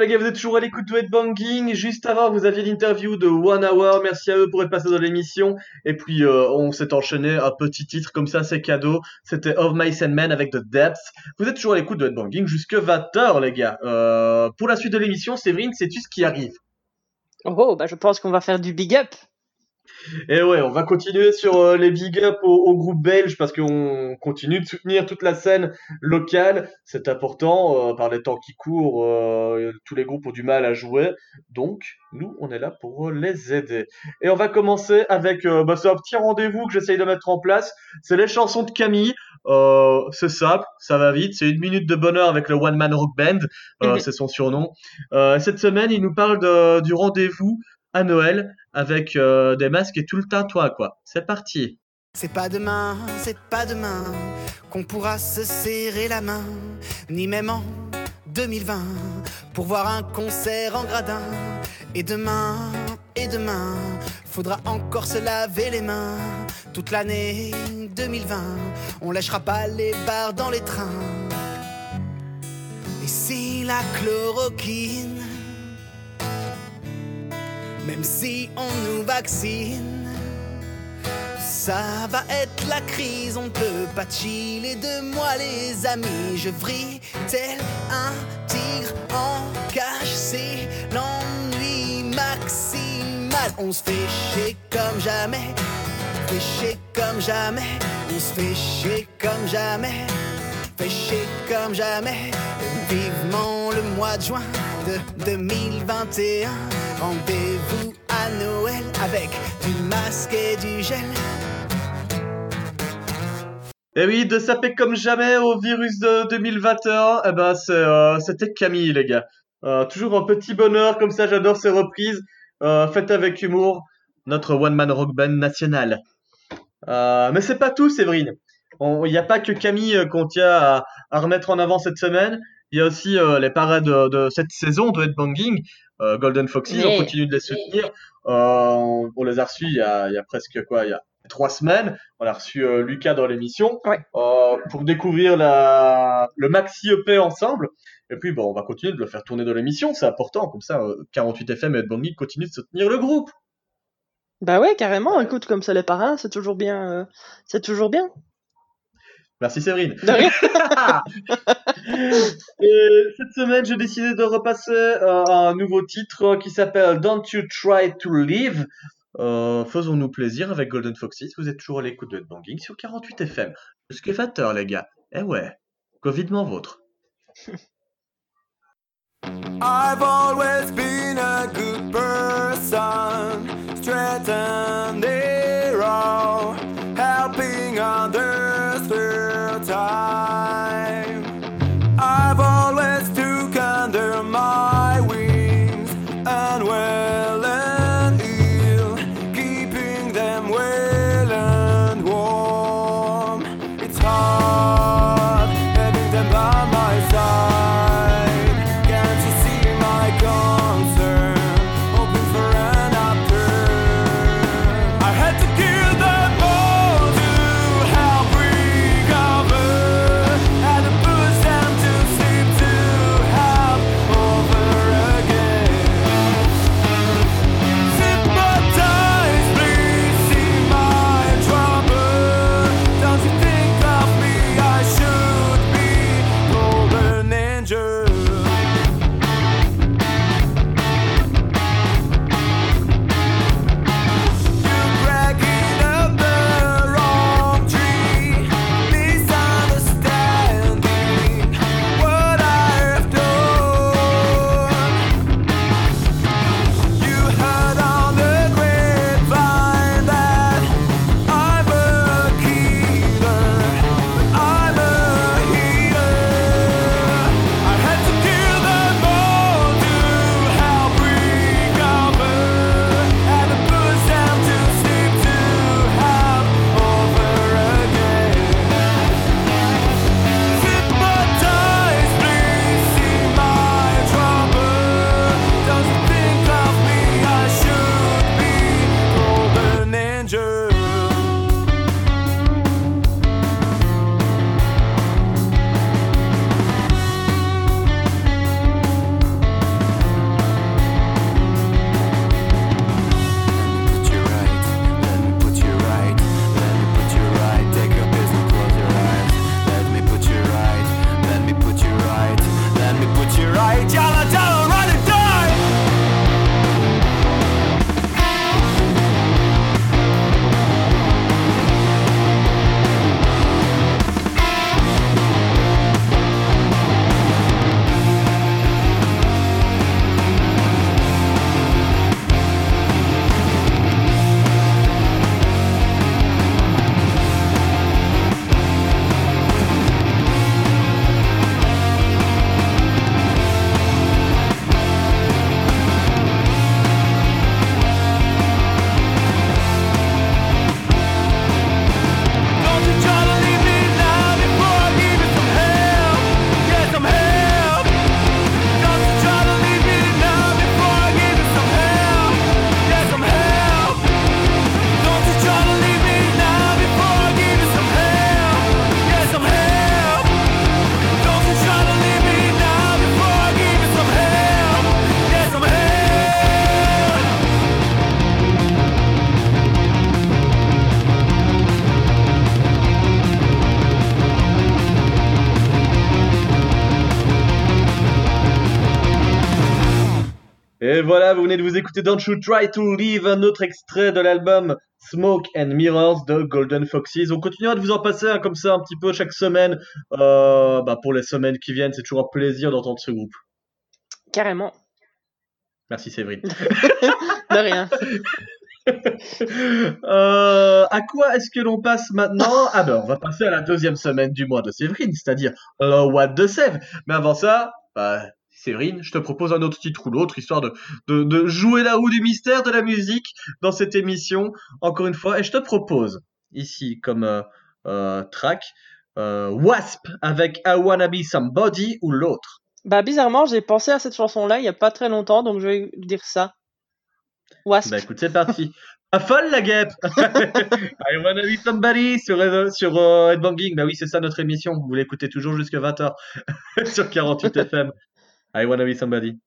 les gars, vous êtes toujours à l'écoute de Headbanging. Juste avant, vous aviez l'interview de One Hour. Merci à eux pour être passés dans l'émission. Et puis, euh, on s'est enchaîné un petit titre comme ça, c'est cadeau. C'était Of Mice and Men avec The Depths. Vous êtes toujours à l'écoute de Headbanging jusque 20h les gars. Euh, pour la suite de l'émission, Séverine, sais-tu ce qui arrive? Oh, bah je pense qu'on va faire du big up. Et ouais, on va continuer sur euh, les big up au, groupe belge parce qu'on continue de soutenir toute la scène locale. C'est important euh, par les temps qui courent. Euh, tous les groupes ont du mal à jouer, donc nous on est là pour les aider. Et on va commencer avec bah, c'est un petit rendez-vous que j'essaye de mettre en place. C'est les chansons de Camille. c'est simple, ça va vite. C'est une minute de bonheur avec le One Man Rock Band. Mhm. C'est son surnom. cette semaine, il nous parle de, du rendez-vous à Noël avec euh, des masques et tout le tintouin, quoi. C'est parti. C'est pas demain, c'est pas demain qu'on pourra se serrer la main, ni même en 2020 pour voir un concert en gradin. Et demain, et demain, faudra encore se laver les mains. Toute l'année 2020, on lâchera pas les bars dans les trains. Et si la chloroquine même si on nous vaccine, Ça va être la crise, on peut pas chiller de moi les amis. Je vrille tel un tigre en cage, c'est l'ennui maximal. On se fait chier comme jamais, fait chier comme jamais, on se fait chier comme jamais, fait comme jamais. Vivement le mois de juin de 2021, rendez-vous à Noël avec du masque et du gel. Et oui, de saper comme jamais au virus de 2021, eh ben euh, c'était Camille les gars. Euh, toujours un petit bonheur comme ça, j'adore ces reprises euh, faites avec humour. Notre one man rock band national. Mais c'est pas tout, Séverine. Il n'y a pas que Camille euh, qu'on tient à, à remettre en avant cette semaine. Il y a aussi euh, les parades de, de cette saison de Headbanging. Euh, Golden Foxes, on Mais- continue de les soutenir. On, on les a reçus il y a, il y a presque quoi, il y a trois semaines. On a reçu euh, Lucas dans l'émission Ouais. euh, pour découvrir la, le maxi EP ensemble. Et puis bon, on va continuer de le faire tourner dans l'émission, c'est important. Comme ça, euh, 48 FM et Headbanging continuent de soutenir le groupe. Bah ouais, carrément. Écoute, comme ça les parrains, c'est toujours bien. c'est toujours bien. Merci Séverine. Et cette semaine, j'ai décidé de repasser euh, un nouveau titre qui s'appelle Don't You Try to Live. Euh, Faisons-nous plaisir avec Golden Foxes. Vous êtes toujours à l'écoute de Headbanging sur 48 FM. Le Skefater, les gars. Eh ouais, Covidement vôtre. I've always been a good person, straight and narrow, helping others time. Écouter Don't You Try to Leave, un autre extrait de l'album Smoke and Mirrors de Golden Foxes. On continuera de vous en passer hein, comme ça un petit peu chaque semaine. Euh, bah, pour les semaines qui viennent, c'est toujours un plaisir d'entendre ce groupe. Carrément. Merci Séverine. De rien. Euh, à quoi est-ce que l'on passe maintenant? Ah ben, on va passer à la deuxième semaine du mois de Séverine, c'est-à-dire le What de Sèvres. Mais avant ça, bah, Séverine, je te propose un autre titre ou l'autre, histoire de, de, de jouer la roue du mystère de la musique dans cette émission, encore une fois. Et je te propose, ici, comme euh, euh, track, euh, Wasp avec I Wanna Be Somebody ou l'autre. Bah, bizarrement, j'ai pensé à cette chanson-là il y a pas très longtemps, donc je vais dire ça. Wasp. Bah écoute, c'est parti. Pas folle la guêpe I wanna be somebody sur, euh, sur euh, Headbanging. Bah oui, c'est ça notre émission. Vous l'écoutez toujours jusqu'à 20h sur 48 FM. I wanna be somebody.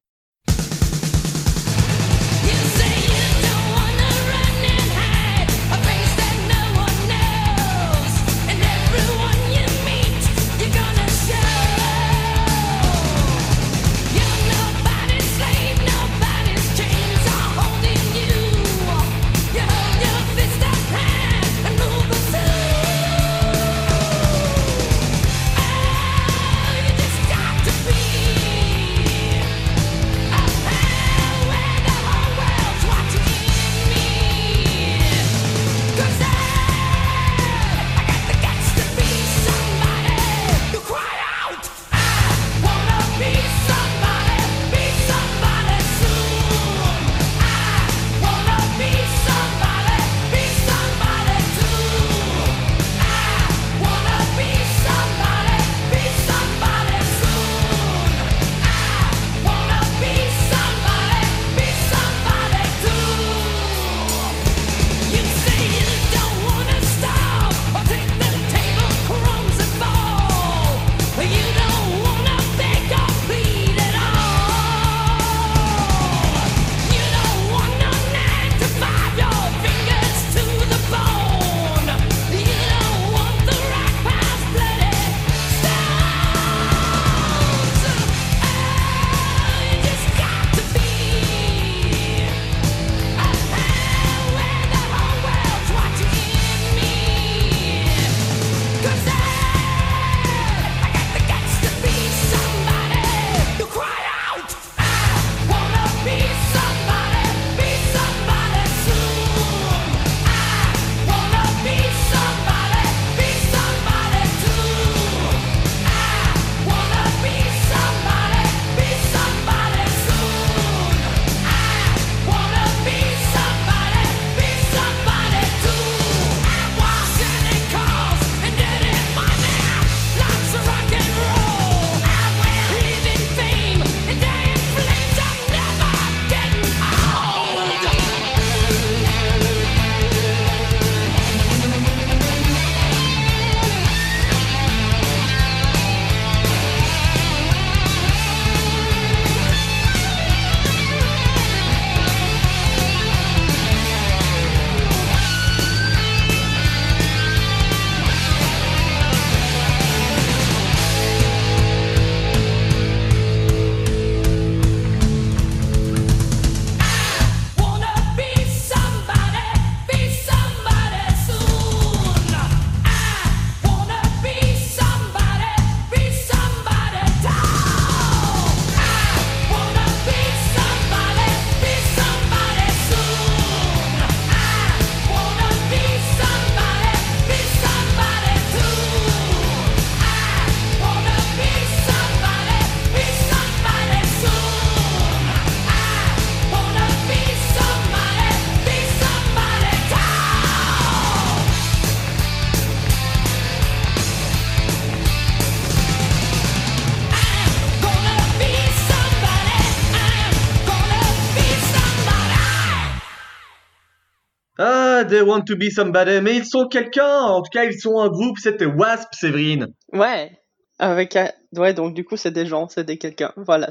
They want to be somebody, mais ils sont quelqu'un. En tout cas, ils sont un groupe. C'était Wasp, Séverine. Ouais. Avec un- Ouais, donc du coup, c'est des gens, c'est des quelqu'un. Voilà.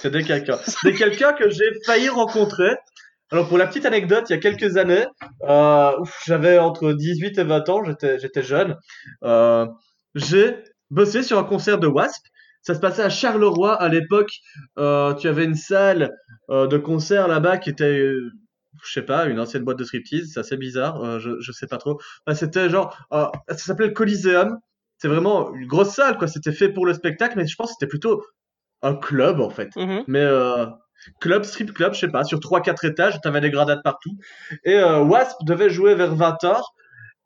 C'était quelqu'un. C'était quelqu'un que j'ai failli rencontrer. Alors pour la petite anecdote, il y a quelques années, euh, j'avais entre 18 et 20 ans, j'étais jeune. Euh, j'ai bossé sur un concert de Wasp Ça se passait à Charleroi à l'époque. Euh, tu avais une salle de concert là-bas qui était, je sais pas, une ancienne boîte de striptease. C'est assez bizarre. euh, je, je sais pas trop. C'était genre, euh, ça s'appelait le Coliseum. C'est vraiment une grosse salle, quoi. C'était fait pour le spectacle, mais je pense que c'était plutôt un club en fait. Mhm. Mais euh, club, strip club, je sais pas, sur 3-4 étages, t'avais des gradades partout. Et Wasp devait jouer vers 20h.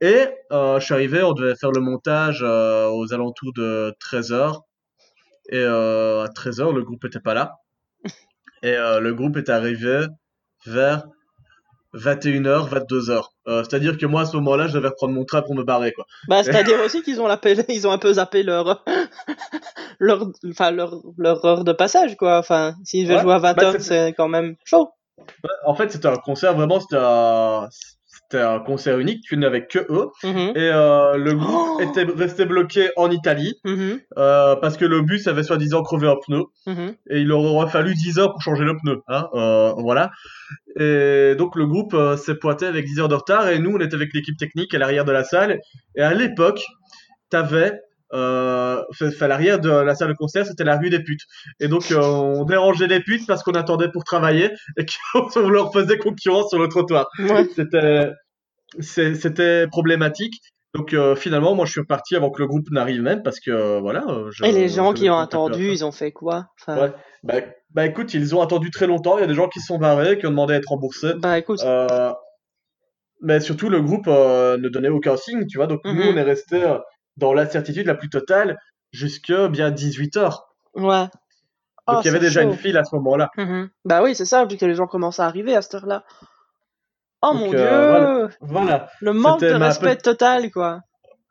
Et je suis arrivé, on devait faire le montage aux alentours de 13h. Et à 13h, le groupe était pas là. Et le groupe est arrivé vers 21h, 22h. Euh, C'est-à-dire que moi, à ce moment-là, je devais reprendre mon train pour me barrer, quoi. Bah, c'est-à-dire aussi qu'ils ont, l'appelé- ils ont un peu zappé leur, leur, enfin, leur, leur heure de passage, quoi. Enfin, s'ils devaient Ouais, jouer à 20 bah, c'est quand même chaud. En fait, c'était un concert, vraiment, c'était un... c'était un concert unique. Tu n'avais que eux. Mhm. Et euh, le groupe Oh était resté bloqué en Italie Mhm. euh, parce que le bus avait soi-disant crevé un pneu Mhm. et il leur aurait fallu 10 heures pour changer le pneu. Hein, euh, voilà. Et donc le groupe s'est pointé avec 10 heures de retard et nous on était avec l'équipe technique à l'arrière de la salle. Et à l'époque, t'avais euh, à l'arrière de la salle de concert, c'était la rue des putes. Et donc euh, on dérangeait les putes parce qu'on attendait pour travailler et qu'on leur faisait concurrence sur le trottoir. Ouais. C'était c'est- c'était problématique. Donc euh, finalement, moi je suis reparti avant que le groupe n'arrive même parce que euh, voilà. euh, je- Et les gens qui ont attendu, ils ont fait quoi? Enfin, Ouais. Bah, bah écoute, ils ont attendu très longtemps. Il y a des gens qui se sont barrés, qui ont demandé à être remboursés. Bah écoute, Euh, mais surtout, le groupe ne donnait aucun signe, tu vois. Donc nous, Mhm. on est resté dans l'incertitude la plus totale jusque bien 18 heures. ouais. Donc Oh, il y avait c'est déjà chaud. une file à ce moment-là. Mhm. Bah oui, c'est ça, puisque les gens commencent à arriver à cette heure-là. Oh Donc, mon euh, dieu voilà. Voilà. Le manque de respect total, quoi.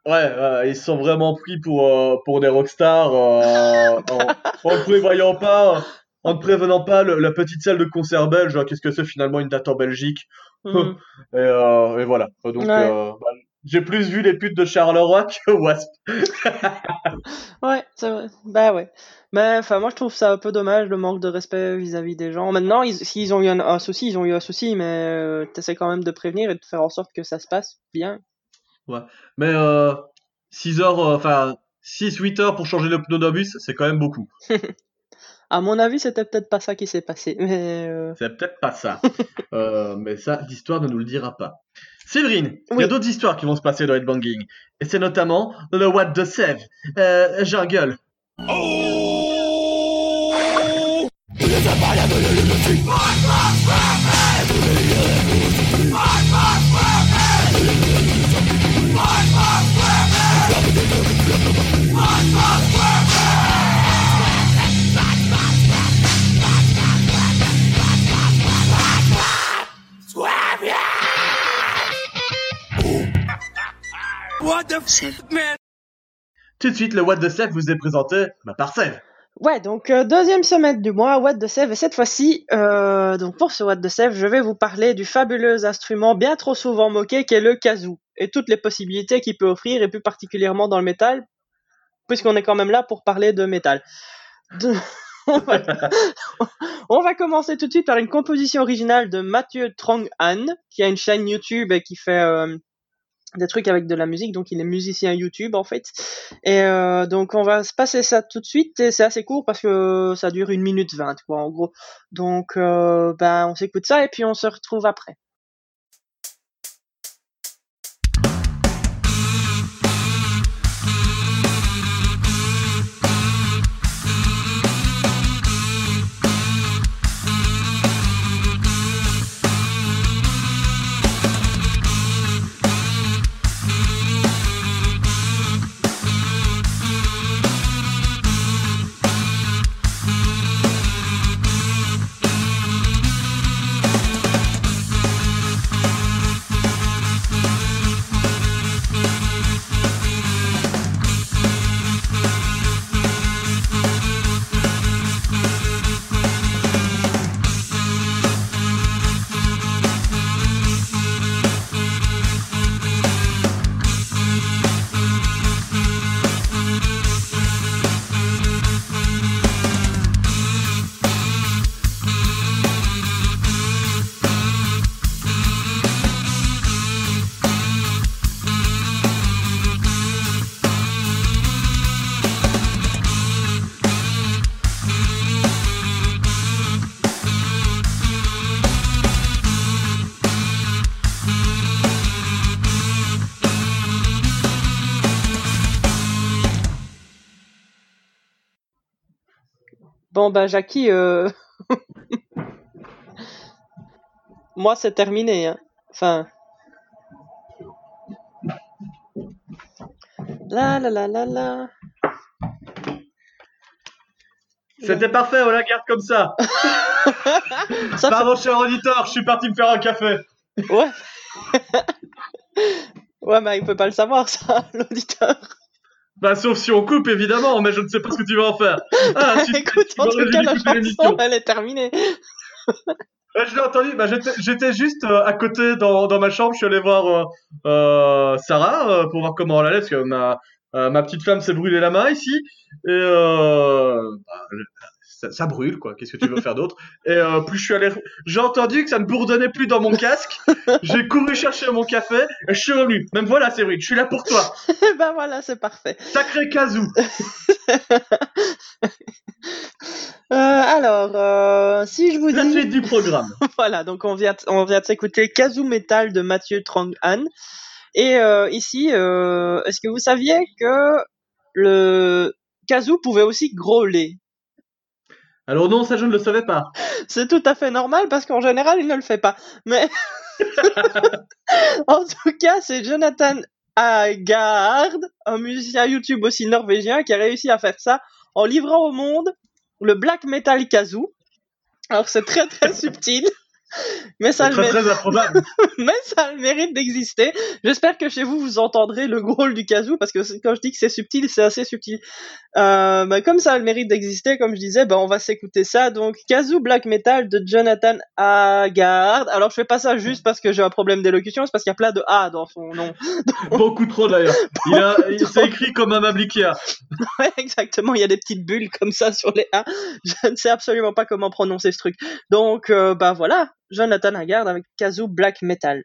Ouais, ils sont vraiment pris pour, euh, pour des rockstars euh, en, en ne prévoyant pas, en ne prévenant pas le- la petite salle de concert belge. hein, Qu'est-ce que c'est finalement une date en Belgique? Et, euh, et voilà. Donc, Ouais. bah, j'ai plus vu les putes de Charleroi que Wasp. Ouais, c'est vrai. Bah ouais. Mais enfin, moi je trouve ça un peu dommage le manque de respect vis-à-vis des gens. Maintenant, ils, s'ils ont eu un, un souci, ils ont eu un souci, mais euh, t'essaies quand même de prévenir et de faire en sorte que ça se passe bien. Mais euh, 6 heures, euh, enfin 6-8 heures pour changer le pneu d'un bus, c'est quand même beaucoup. À mon avis, c'était peut-être pas ça qui s'est passé, mais euh, C'est peut-être pas ça. Euh, mais ça, l'histoire ne nous le dira pas. Séverine, il y a d'autres histoires qui vont se passer dans Headbanging. Et c'est notamment le What the Save. Euh, Jungle. Tout de suite, le What the Save vous est présenté bah, par Save. Ouais, donc euh, deuxième semaine du mois, What the Save, et cette fois-ci, euh, donc pour ce What the Save, je vais vous parler du fabuleux instrument bien trop souvent moqué qu'est le kazoo, et toutes les possibilités qu'il peut offrir, et plus particulièrement dans le métal, puisqu'on est quand même là pour parler de métal. De- on, va... on va commencer tout de suite par une composition originale de Mathieu Trong-Han, qui a une chaîne YouTube et qui fait euh, des trucs avec de la musique, donc il est musicien YouTube en fait. Et euh, donc on va se passer ça tout de suite et c'est assez court parce que ça dure une minute vingt quoi en gros. Donc euh, ben on s'écoute ça et puis on se retrouve après. Bon, bah, Jackie, euh... moi, c'est terminé. Hein. Enfin. La la la la la. C'était parfait, on la garde comme ça. Ça Pardon, cher auditeur, je suis parti me faire un café. fait- Ouais. ouais, mais il peut pas le savoir, ça, l'auditeur. Bah, sauf si on coupe, évidemment, mais je ne sais pas ce que tu vas en faire. Ah, Écoute, tu en tout cas, la chanson, elle est terminée. Ouais, je l'ai entendu, bah, j'étais, j'étais juste euh, à côté dans, dans ma chambre, je suis allé voir euh, euh, Sarah euh, pour voir comment elle allait, parce que ma, euh, ma petite femme s'est brûlée la main ici, et euh, bah, ça, ça brûle, quoi, qu'est-ce que tu veux faire d'autre? Et euh, plus je suis allé... J'ai entendu que ça ne bourdonnait plus dans mon casque, j'ai couru chercher mon café, et je suis revenu. Même voilà, Séverine, je suis là pour toi. ben voilà, c'est parfait. Sacré Kazoo Euh, alors, euh, si je vous La dis... suite du programme. Voilà, donc on vient, on vient de s'écouter Kazoo Metal de Mathieu Trang-Han. Et ici, est-ce que vous saviez que le kazoo pouvait aussi grôler? Alors non, ça je ne le savais pas. C'est tout à fait normal parce qu'en général, il ne le fait pas. Mais en tout cas, c'est Jonathan Agard, un musicien YouTube aussi norvégien, qui a réussi à faire ça en livrant au monde le black metal kazoo. Alors c'est très très subtil, mais ça, le très mérite, très improbable. mais ça a le mérite d'exister. J'espère que chez vous vous entendrez le growl du kazoo parce que quand je dis que c'est subtil, c'est assez subtil. Euh, bah, comme ça a le mérite d'exister, comme je disais, bah, on va s'écouter ça. Donc kazoo black metal de Jonathan Agard. Alors je fais pas ça juste parce que j'ai un problème d'élocution, c'est parce qu'il y a plein de A dans son nom. Beaucoup trop d'ailleurs. Il a, il s'est écrit comme un Ikea. Ouais, exactement, il y a des petites bulles comme ça sur les A. Je ne sais absolument pas comment prononcer ce truc. Donc, euh, bah voilà, Jonathan Haggard avec Kazoo Black Metal.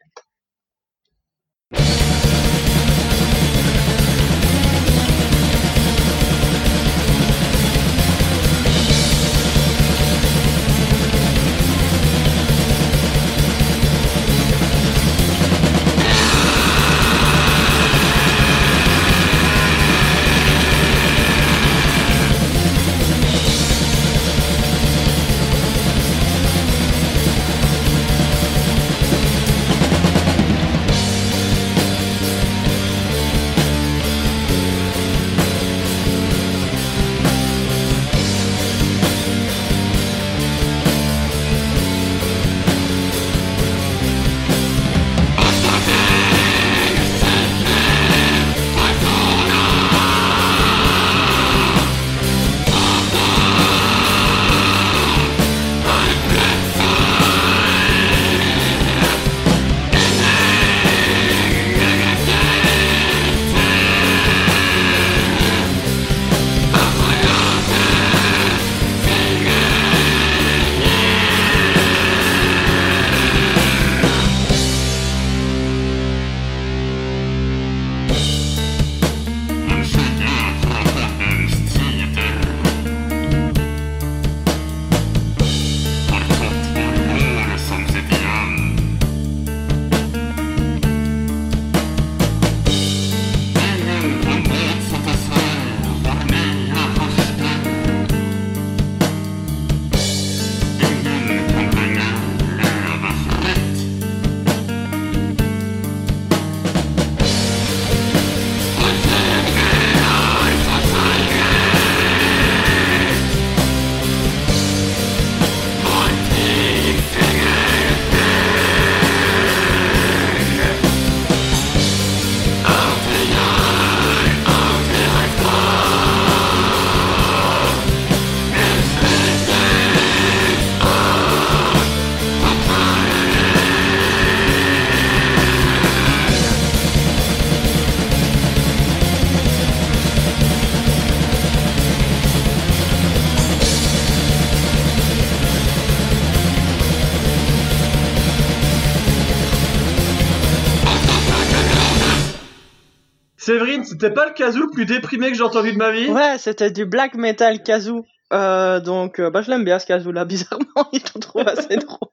Séverine, c'était pas le kazoo le plus déprimé que j'ai entendu de ma vie? Ouais, c'était du black metal kazoo. Euh, donc, euh, bah, je l'aime bien ce kazoo là, bizarrement, je le trouve assez drôle.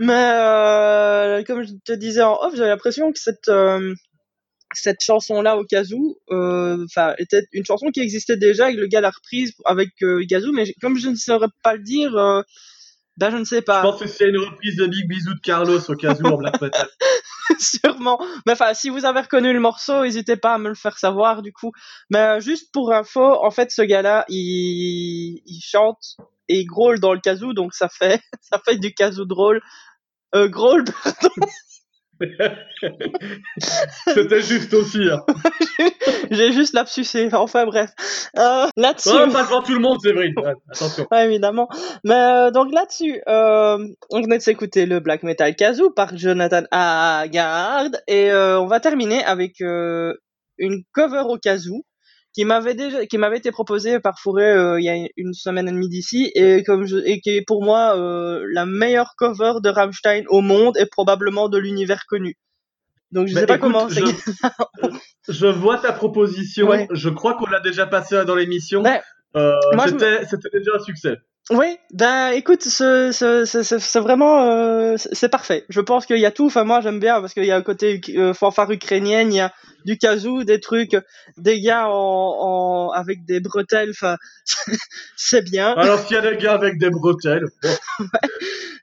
Mais euh, comme je te disais en off, j'avais l'impression que cette, cette chanson-là au kazoo, enfin, était une chanson qui existait déjà et que le gars l'a reprise avec Gazoo, mais comme je ne saurais pas le dire, ben je ne sais Je pas. pense que c'est une reprise de Big Bisou de Carlos au cas où en black metal. Sûrement. Mais enfin, si vous avez reconnu le morceau, n'hésitez pas à me le faire savoir, du coup. Mais euh, juste pour info, en fait, ce gars-là, il, il chante et il grôle dans le kazoo, donc ça fait, ça fait du kazoo drôle. Euh, grôle, C'était juste aussi. Hein. j'ai juste lapsusé. Enfin bref. Euh, Là-dessus. Oh, pas devant tout le monde, Séverine. Ouais, attention. Ouais, évidemment. Mais euh, donc là-dessus, euh, on venait de s'écouter le black metal kazoo par Jonathan Haggard et euh, on va terminer avec euh, une cover au kazoo qui m'avait déjà, qui m'avait été proposée par Fourré euh, il y a une semaine et demie d'ici et comme je, et qui est pour moi euh, la meilleure cover de Rammstein au monde et probablement de l'univers connu. Donc je Bah, sais pas écoute, comment. je, je vois ta proposition. Ouais. Je crois qu'on l'a déjà passé dans l'émission. Ouais. Euh, me- c'était déjà un succès. Oui, ben écoute, ce- ce- ce- ce- c'est vraiment euh, c'est parfait. Je pense qu'il y a tout. Enfin moi j'aime bien parce qu'il y a un côté euh, fanfare ukrainienne, il y a du kazoo, des trucs, des gars en, en avec des bretelles. Enfin c'est bien. Alors s'il y a des gars avec des bretelles, bon,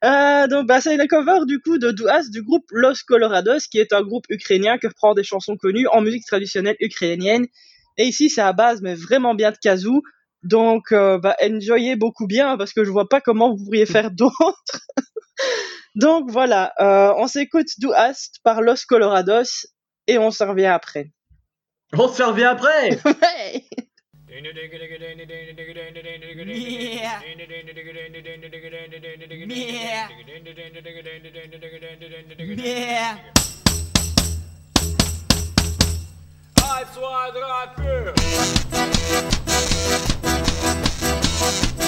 Euh, donc bah c'est la cover du coup de Duas du groupe Los Colorados qui est un groupe ukrainien qui reprend des chansons connues en musique traditionnelle ukrainienne. Et ici c'est à base mais vraiment bien de kazoo. Donc euh, bah enjoyez beaucoup bien parce que je vois pas comment vous pourriez faire d'autre. donc voilà, euh, on s'écoute Duas par Los Colorados et on se revient après. on se revient après. Ouais. Yeah. Zwei, drei, vier. Du,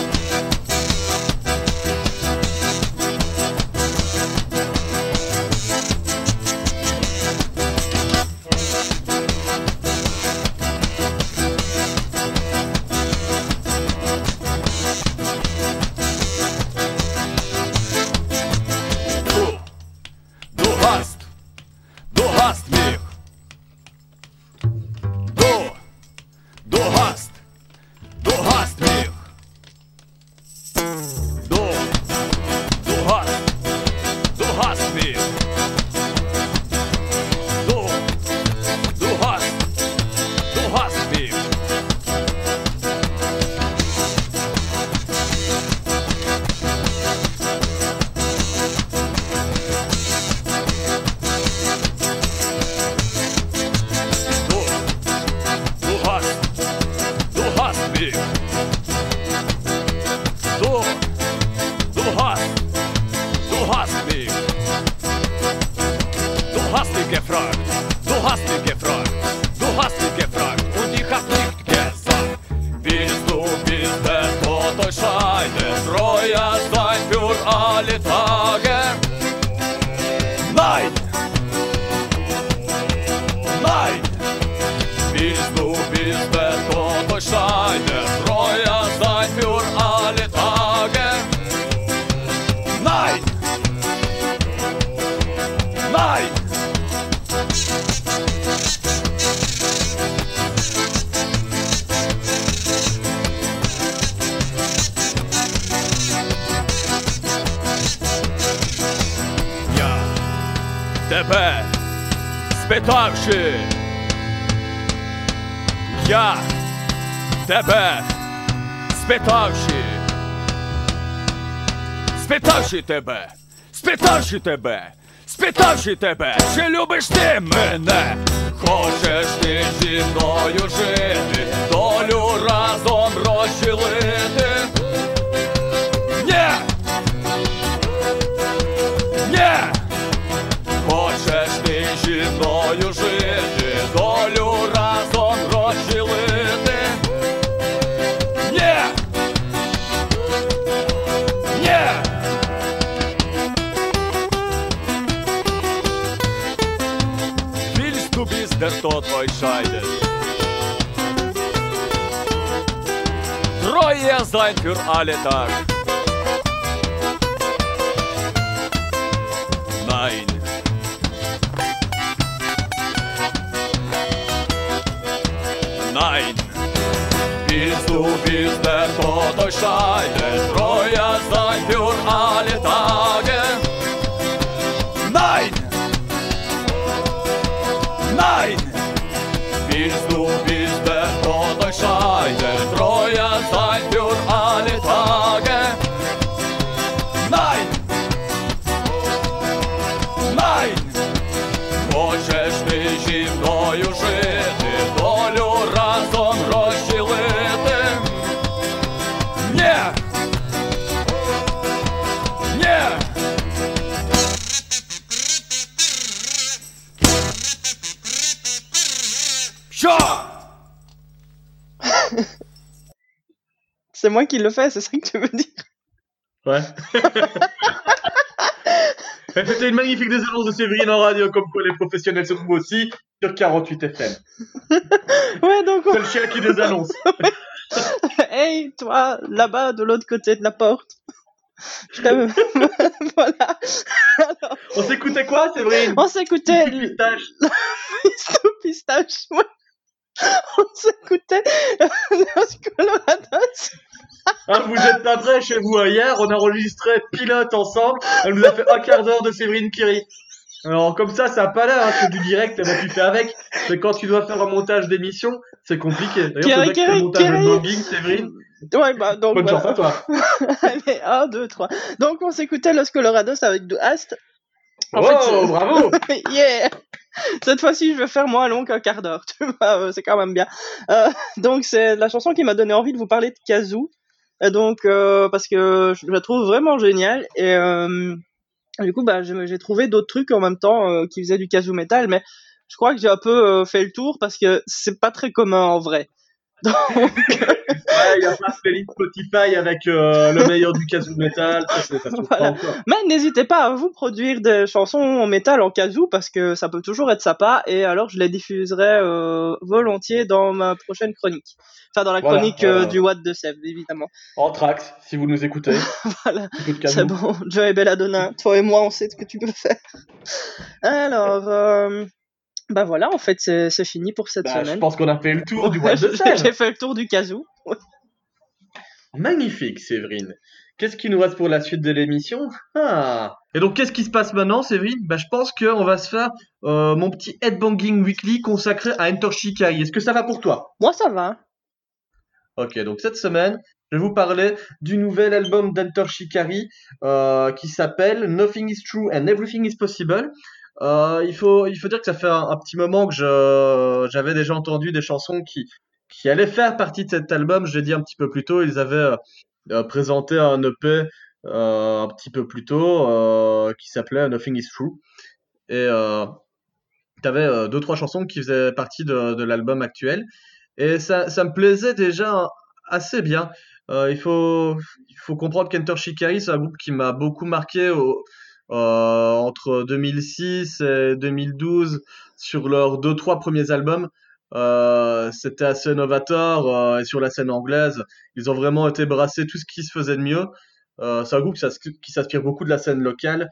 спитавши тебе, спитавши тебе, спитавши тебе, чи любиш ти мене? Хочеш ти зі мною жити, долю разом розчілити? der Tod euch scheidet. Treu ihr für alle Tag. Nein. Nein. Bis du bist der Tod euch scheidet. Treu ihr für alle Tage. Moi qui le fais, c'est ça que tu veux dire? Ouais. C'était une magnifique désannonce de Séverine en radio, comme quoi les professionnels se trouvent aussi sur 48 FM. Ouais, donc on- C'est le chien qui désannonce. hey, toi, là-bas, de l'autre côté de la porte. Je t'aime. voilà. Alors, On s'écoutait quoi, Séverine? On s'écoutait pistache. Pistache. ouais. On s'écoutait Los Colorados. Hein, vous êtes pas prêts chez vous hein. Hier, on a enregistré pilote ensemble. Elle nous a fait un quart d'heure de Séverine Kiri. Alors, comme ça, ça a pas l'air, hein, c'est du direct, bah, tu fais avec. Mais quand tu dois faire un montage d'émission, c'est compliqué. D'ailleurs, c'est que le Kiri, montage de Séverine. Ouais, bah, donc. Bonne voilà. chance à toi. Allez, 1, 2, 3. Donc, on s'écoutait Los Colorados avec du Ast. En oh, fait, bravo! yeah Cette fois-ci, je vais faire moins long qu'un quart d'heure, tu vois, euh, c'est quand même bien. Euh, donc, c'est la chanson qui m'a donné envie de vous parler de Kazoo. Et donc, euh, parce que je la trouve vraiment géniale. Et euh, du coup, bah, j'ai trouvé d'autres trucs en même temps euh, qui faisaient du Kazoo metal, mais je crois que j'ai un peu euh, fait le tour parce que c'est pas très commun en vrai. Donc, Ouais, il y a pas playlist Spotify avec euh, le meilleur du kazoo metal. Ça, ça Voilà. pas. Mais n'hésitez pas à vous produire des chansons en métal en kazoo parce que ça peut toujours être sympa et alors je les diffuserai euh, volontiers dans ma prochaine chronique. Enfin dans la Voilà, chronique euh, du What de Sèvres évidemment. En tracks, si vous nous écoutez. Voilà, c'est bon. Joe et Belladonna, toi et moi on sait ce que tu peux faire. Alors bah voilà en fait c'est fini pour cette Bah, je semaine. pense qu'on a fait le tour du de j'ai fait le tour du kazoo. Magnifique, Séverine. Qu'est-ce qui nous reste pour la suite de l'émission? Ah. Et donc, qu'est-ce qui se passe maintenant, Séverine? Bah, Je pense qu'on va se faire euh, mon petit Headbanging Weekly consacré à Enter Shikari. Est-ce que ça va pour toi? Moi ça va. Ok, donc cette semaine, je vais vous parler du nouvel album d'Enter Shikari euh, qui s'appelle Nothing is True and Everything is Possible. Euh, il, faut, il faut dire que ça fait un, petit moment que je, j'avais déjà entendu des chansons qui, qui allaient faire partie de cet album. Je l'ai dit un petit peu plus tôt, ils avaient euh, présenté un EP euh, un petit peu plus tôt qui s'appelait Nothing is True. Et tu avais deux, trois chansons qui faisaient partie de, l'album actuel. Et ça, ça me plaisait déjà assez bien. Il, faut, il faut comprendre qu'Enter Shikari, c'est un groupe qui m'a beaucoup marqué au, entre 2006 et 2012 sur leurs deux, trois premiers albums. Euh, c'était assez novateur euh, et sur la scène anglaise, ils ont vraiment été brassés tout ce qui se faisait de mieux. Euh, c'est un groupe qui s'inspire beaucoup de la scène locale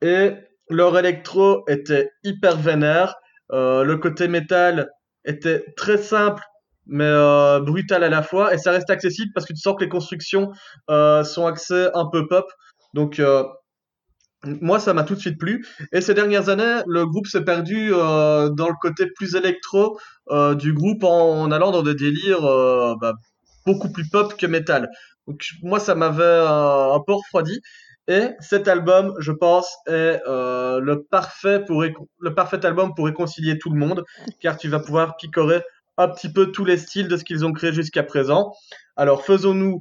et leur électro était hyper vénère. Euh, le côté métal était très simple mais euh, brutal à la fois et ça reste accessible parce que tu sens que les constructions euh, sont axées un peu pop. Donc euh, moi ça m'a tout de suite plu et ces dernières années le groupe s'est perdu euh, dans le côté plus électro euh, du groupe en, allant dans des délires euh, bah, beaucoup plus pop que métal. Donc moi ça m'avait un peu refroidi et cet album je pense est le parfait pour le parfait album pour réconcilier tout le monde car tu vas pouvoir picorer un petit peu tous les styles de ce qu'ils ont créé jusqu'à présent. Alors faisons-nous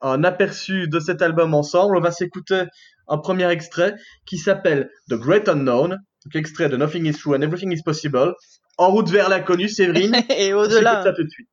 un aperçu de cet album ensemble. On va s'écouter un premier extrait qui s'appelle The Great Unknown, donc extrait de Nothing is True and Everything is Possible. En route vers l'inconnu, Séverine. Et au-delà. ça tout de suite.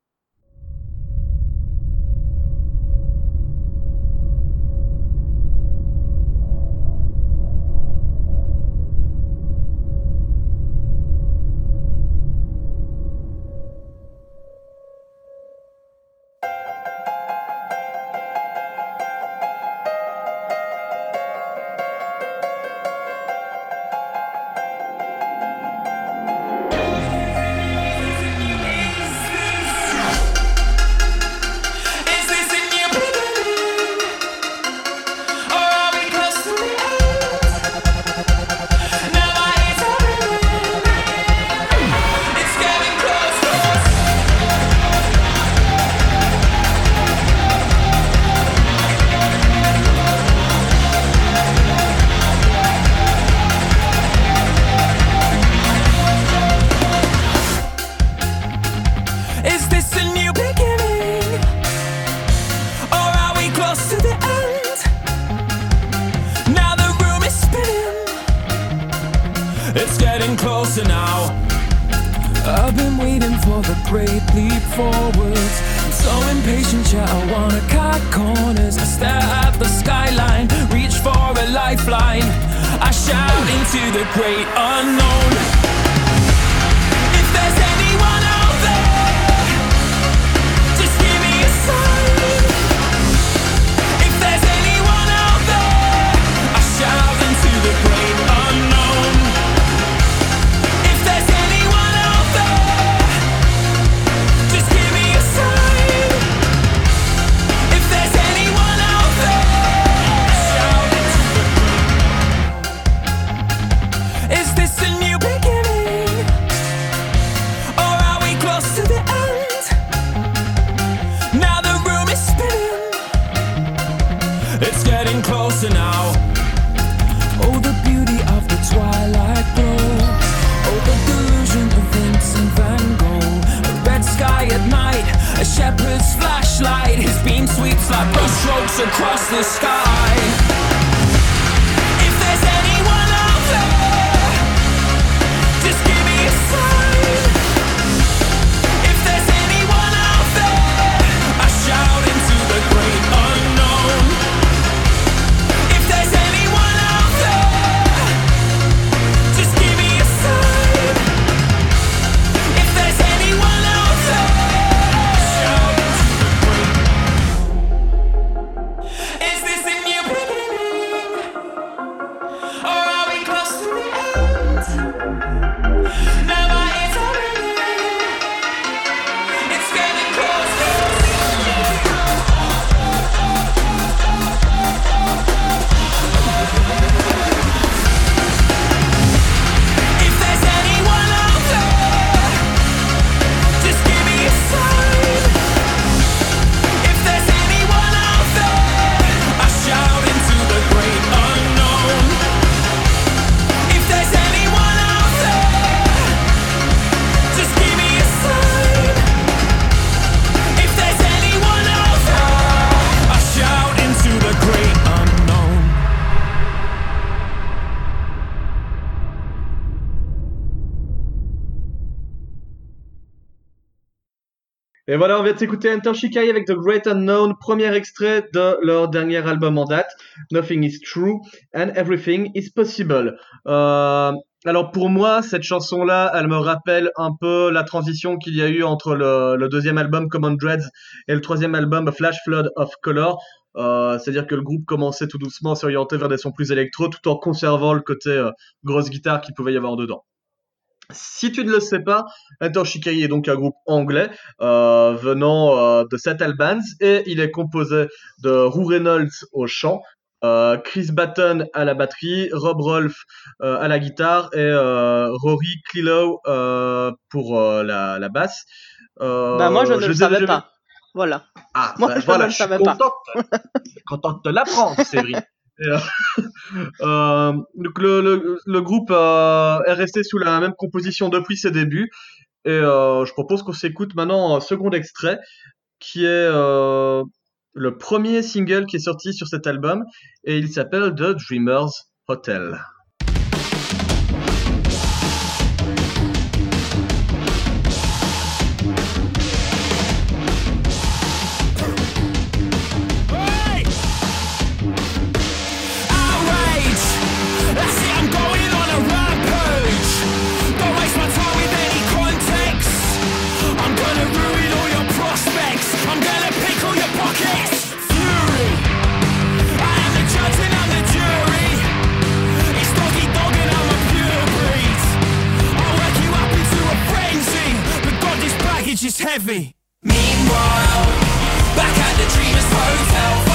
Vient de s'écouter Enter Shikai avec The Great Unknown, premier extrait de leur dernier album en date, Nothing is True and Everything is Possible. Euh, alors pour moi, cette chanson-là, elle me rappelle un peu la transition qu'il y a eu entre le, deuxième album Common Dreads et le troisième album Flash Flood of Color. Euh, C'est-à-dire que le groupe commençait tout doucement à s'orienter vers des sons plus électro tout en conservant le côté euh, grosse guitare qu'il pouvait y avoir dedans. Si tu ne le sais pas, Enter Shikai est donc un groupe anglais euh, venant euh, de St Albans et il est composé de Roo Reynolds au chant, euh, Chris Batten à la batterie, Rob Rolfe à la guitare et Rory Clillow euh, pour la, la basse. Bah, moi, je ne le ai savais déjà pas. Voilà. ah, Moi, bah, je ne voilà, je suis savais pas. content, content de te l'apprendre, Séverine. Euh, euh, donc le, le, groupe euh, est resté sous la même composition depuis ses débuts. Et euh, je propose qu'on s'écoute maintenant un second extrait, qui est le premier single qui est sorti sur cet album, et il s'appelle The Dreamers Hotel. Heavy. Meanwhile, back at the Dreamers Hotel,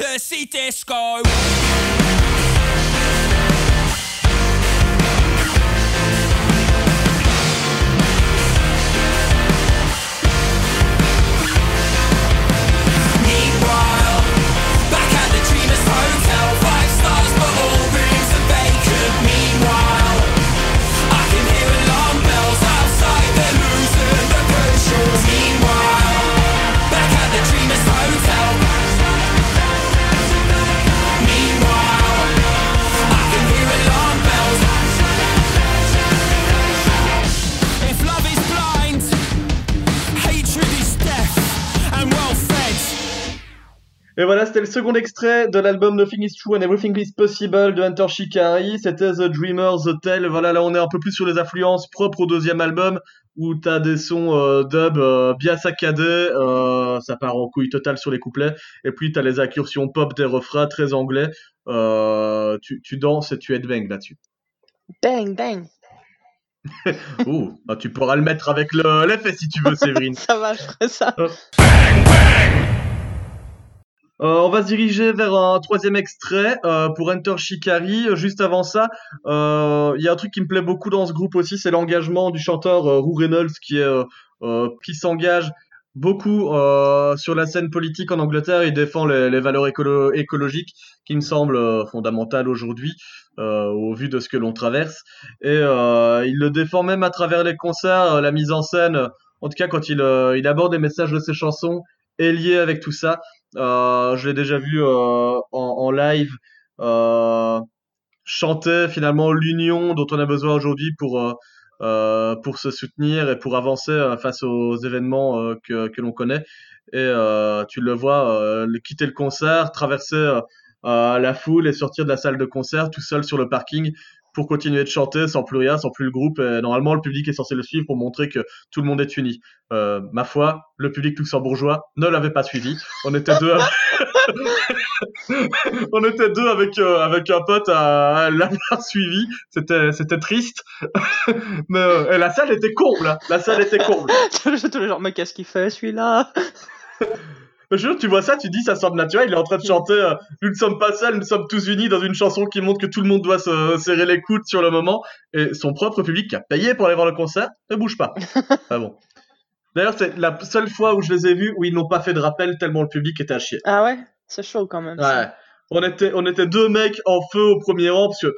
to see disco. C'était le second extrait de l'album Nothing is True and Everything is Possible de Hunter Shikari. C'était The Dreamer's Hotel. Voilà, là on est un peu plus sur les influences propres au deuxième album où t'as des sons euh, dub euh, bien saccadés, euh, ça part en couille totale sur les couplets. Et puis t'as les incursions pop des refrains très anglais. Tu, tu danses et tu headbang là-dessus. Bang, bang. Ouh, bah, tu pourras le mettre avec le l'effet si tu veux, Séverine. Ça va, je ferai ça. Euh, on va se diriger vers un troisième extrait euh, pour Enter Shikari. Juste avant ça, euh, il y a un truc qui me plaît beaucoup dans ce groupe aussi, c'est l'engagement du chanteur euh, Roo Reynolds qui euh, euh, s'engage beaucoup euh, sur la scène politique en Angleterre. Il défend les, valeurs écolo- écologiques qui me semblent euh, fondamentales aujourd'hui euh, au vu de ce que l'on traverse. Et euh, il le défend même à travers les concerts, euh, la mise en scène. euh, En tout cas, quand il, euh, il aborde les messages de ses chansons est lié avec tout ça. Euh, je l'ai déjà vu euh, en, live euh, chanter finalement l'union dont on a besoin aujourd'hui pour pour se soutenir et pour avancer face aux événements que, que l'on connaît. Et tu le vois quitter le concert, traverser la foule et sortir de la salle de concert tout seul sur le parking pour continuer de chanter sans plus rien, sans plus le groupe. Et normalement, le public est censé le suivre pour montrer que tout le monde est uni. Euh, ma foi, le public luxembourgeois ne l'avait pas suivi. On était deux. à- On était deux avec euh, avec un pote à, à l'avoir suivi. C'était c'était triste. mais euh, la salle était comble. hein. La salle était comble. Tous les gens, mais qu'est-ce qu'il fait celui-là? Je veux dire, tu vois ça, tu dis ça semble naturel. Il est en train de chanter euh, Nous ne sommes pas seuls, nous sommes tous unis dans une chanson qui montre que tout le monde doit se serrer les coudes sur le moment. Et son propre public qui a payé pour aller voir le concert ne bouge pas. ah bon. D'ailleurs, c'est la seule fois où je les ai vus où ils n'ont pas fait de rappel tellement le public était à chier. Ah ouais? C'est chaud quand même. ça. Ouais. On était, on était deux mecs en feu au premier rang parce que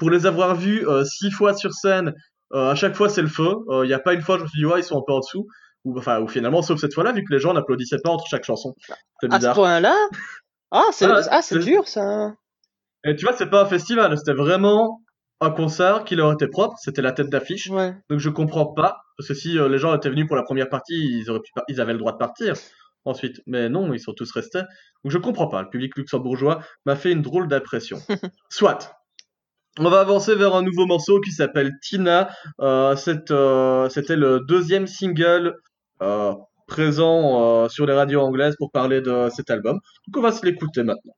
pour les avoir vus euh, six fois sur scène, euh, à chaque fois c'est le feu. Il n'y a pas une fois je me suis dit ouais ils sont un peu en dessous. Ou enfin ou finalement sauf cette fois-là vu que les gens n'applaudissaient pas entre chaque chanson. C'était À ce bizarre. point-là Ah, c'est Ah, ah, dur ça. Et tu vois c'est pas un festival, c'était vraiment un concert qui leur était propre. C'était la tête d'affiche. Ouais. Donc je comprends pas parce que si euh, les gens étaient venus pour la première partie, ils auraient pu ils avaient le droit de partir ensuite. Mais non, ils sont tous restés. Donc je comprends pas. Le public luxembourgeois m'a fait une drôle d'impression. Soit. On va avancer vers un nouveau morceau qui s'appelle Tina. Euh, euh, C'était le deuxième single présent euh, sur les radios anglaises pour parler de cet album. Donc on va se l'écouter maintenant.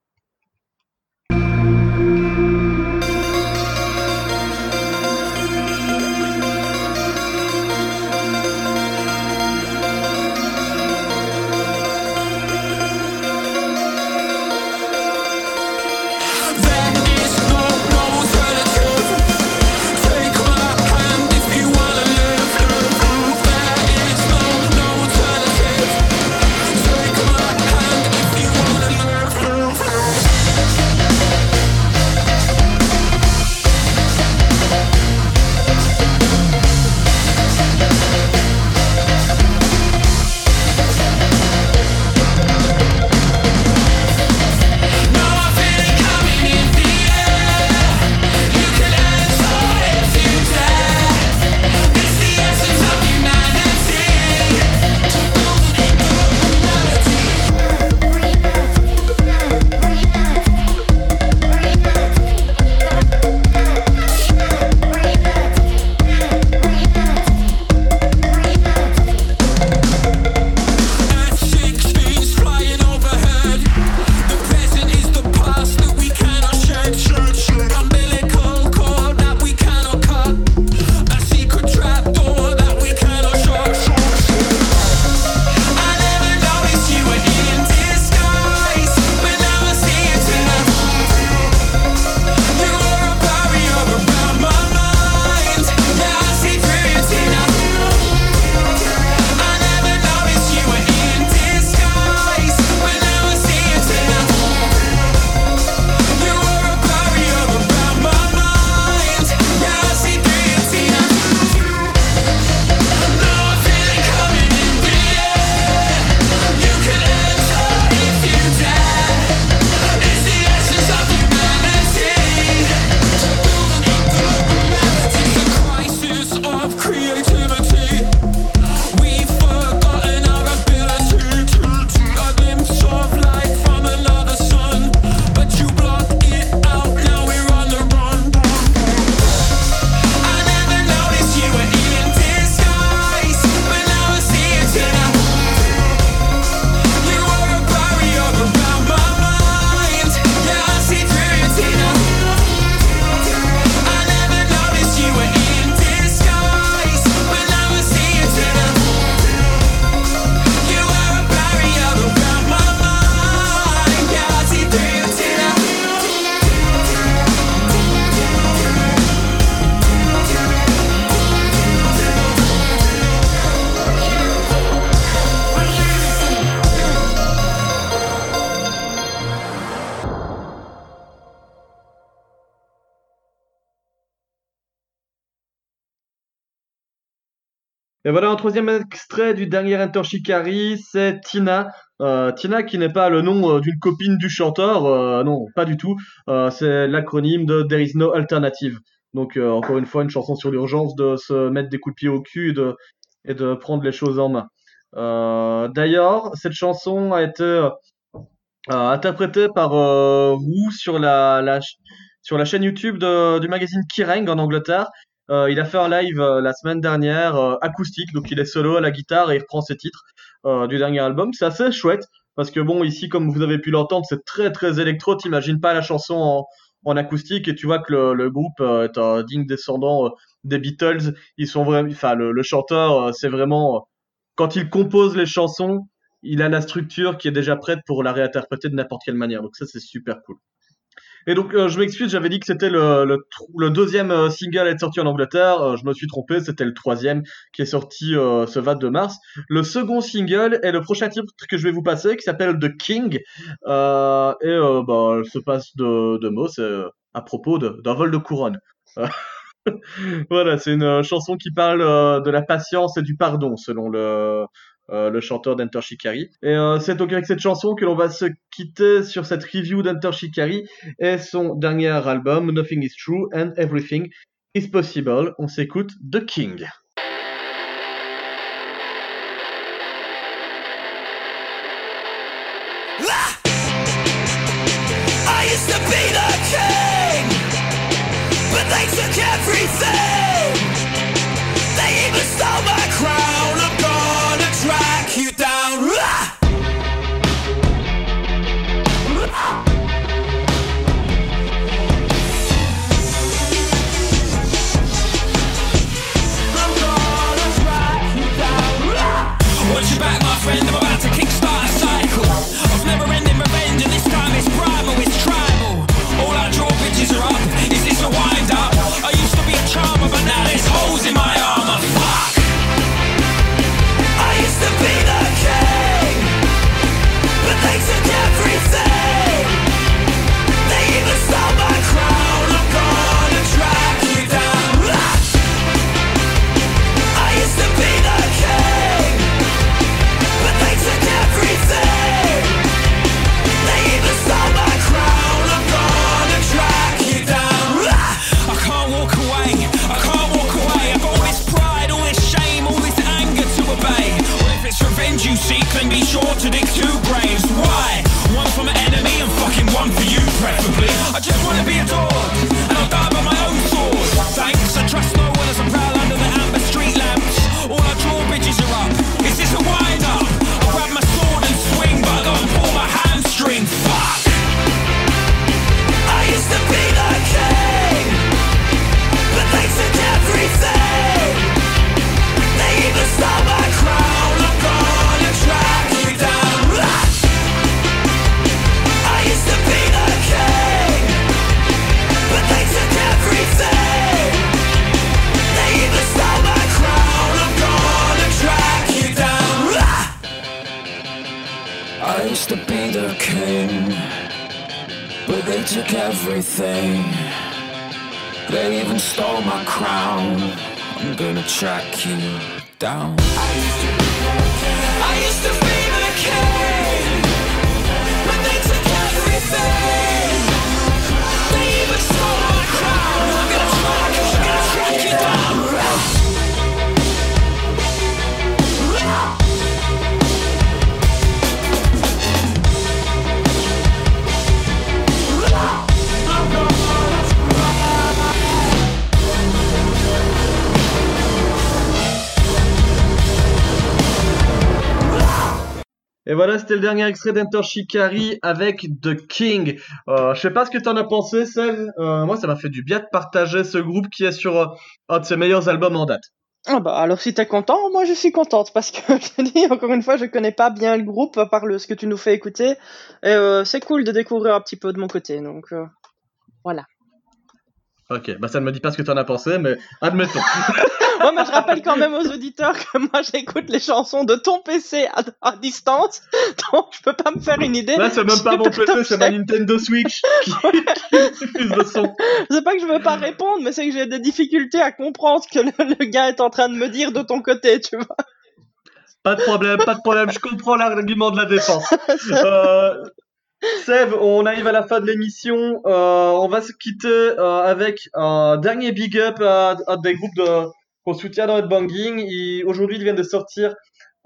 Troisième extrait du dernier Enter Shikari, c'est Tina. Euh, Tina qui n'est pas le nom euh, d'une copine du chanteur, euh, non, pas du tout. C'est l'acronyme de There is no alternative. Donc encore une fois, une chanson sur l'urgence de se mettre des coups de pied au cul et de, prendre les choses en main. D'ailleurs, cette chanson a été interprétée par Wu sur la, chaîne YouTube du magazine Kerrang en Angleterre. Euh, il a fait un live euh, la semaine dernière euh, acoustique, donc il est solo à la guitare et il reprend ses titres euh, du dernier album. C'est assez chouette parce que bon, ici, comme vous avez pu l'entendre, c'est très très électro. T'imagines pas la chanson en, en acoustique et tu vois que le, le groupe euh, est un digne descendant euh, des Beatles. Ils sont vraiment, enfin, le, le chanteur, c'est vraiment quand il compose les chansons, il a la structure qui est déjà prête pour la réinterpréter de n'importe quelle manière. Donc ça, c'est super cool. Et donc, euh, je m'excuse, j'avais dit que c'était le, deuxième euh, single à être sorti en Angleterre. Euh, je me suis trompé, c'était le troisième qui est sorti ce 22 mars. Le second single est le prochain titre que je vais vous passer, qui s'appelle The King. Et bah, elle se passe de, de mots, c'est à propos d'un vol de couronne. Voilà, c'est une chanson qui parle de la patience et du pardon, selon le, euh, le chanteur d'Enter Shikari. Et euh, c'est donc avec cette chanson que l'on va se quitter sur cette review d'Enter Shikari et son dernier album, Nothing is True and Everything is Possible. On s'écoute The King. Preferably. I just wanna be adored, took everything. They even stole my crown. I'm gonna track you down. Et voilà, c'était le dernier extrait d'Enter Shikari avec The King. Euh, je sais pas ce que t'en as pensé, Seb. Euh, moi, ça m'a fait du bien de partager ce groupe qui est sur euh, un de ses meilleurs albums en date. Ah bah alors si t'es content, moi je suis contente parce que je te dis encore une fois, je connais pas bien le groupe à part le, ce que tu nous fais écouter. Et euh, c'est cool de découvrir un petit peu de mon côté, donc euh, voilà. Ok, bah ça ne me dit pas ce que tu en as pensé, mais admettons. Ouais, mais je rappelle quand même aux auditeurs que moi j'écoute les chansons de ton PC à, à distance, donc je peux pas me faire une idée. Là, c'est même pas mon PC, c'est ma Nintendo Switch qui, qui diffuse le son. C'est pas que je veux pas répondre, mais c'est que j'ai des difficultés à comprendre ce que le, le gars est en train de me dire de ton côté, tu vois. Pas de problème, pas de problème, je comprends l'argument de la défense. Euh, Seb, on arrive à la fin de l'émission. Euh, on va se quitter euh, avec un dernier big up à, des groupes de, qu'on soutient dans Headbanging. Aujourd'hui, ils viennent de sortir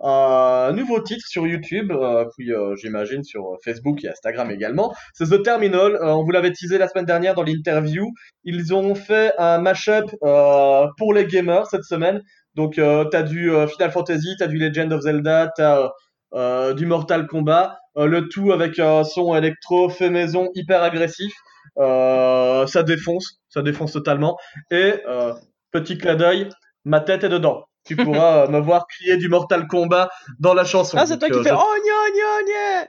un nouveau titre sur YouTube, euh, puis euh, j'imagine sur Facebook et Instagram également. C'est The Terminal. Euh, on vous l'avait teasé la semaine dernière dans l'interview. Ils ont fait un mashup euh, pour les gamers cette semaine. Donc, t'as du Final Fantasy, t'as du Legend of Zelda, t'as du Mortal Kombat, le tout avec un son électro fait maison hyper agressif. Euh, ça défonce, ça défonce totalement. Et euh, petit clin d'œil, ma tête est dedans. Tu pourras euh, me voir crier du Mortal Kombat dans la chanson. Ah, c'est toi qui fais euh, Oh gna gna gna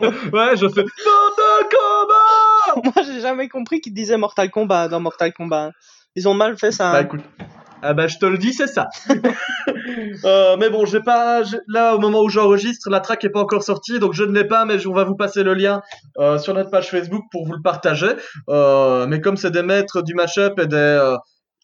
je- Ouais, je fais Mortal Kombat. Moi j'ai jamais compris qu'ils disaient Mortal Kombat dans Mortal Kombat. Ils ont mal fait ça. Bah hein. écoute, ah bah je te le dis, c'est ça. Euh, mais bon, j'ai pas là au moment où j'enregistre, la track est pas encore sortie, donc je ne l'ai pas, mais on va vous passer le lien euh, sur notre page Facebook pour vous le partager. Euh, mais comme c'est des maîtres du mashup et des euh,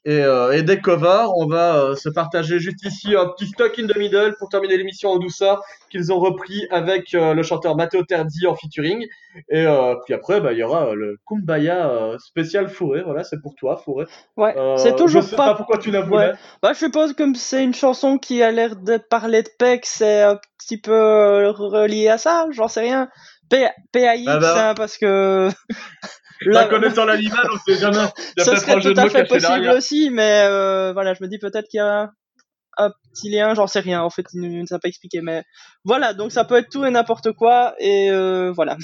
et, euh, et covers, on va euh, se partager juste ici un petit stock in the middle pour terminer l'émission en douceur qu'ils ont repris avec euh, le chanteur Matteo Terzi en featuring. Et euh, puis après, bah, il y aura euh, le Kumbaya euh, spécial Fourré. Voilà, c'est pour toi, Fourré. Ouais, c'est toujours je sais pas. pas pourquoi tu la voulais. Ouais. Bah, je suppose comme c'est une chanson qui a l'air de parler de que c'est un petit peu relié à ça, j'en sais rien. PAX, Ah bah. hein, parce que. La connaissant l'animal, on sait jamais. Il ça serait tout à fait possible aussi, mais euh, voilà, je me dis peut-être qu'il y a un petit lien, j'en sais rien, en fait, il ne nous a pas expliqué, mais voilà, donc ça peut être tout et n'importe quoi, et euh, voilà.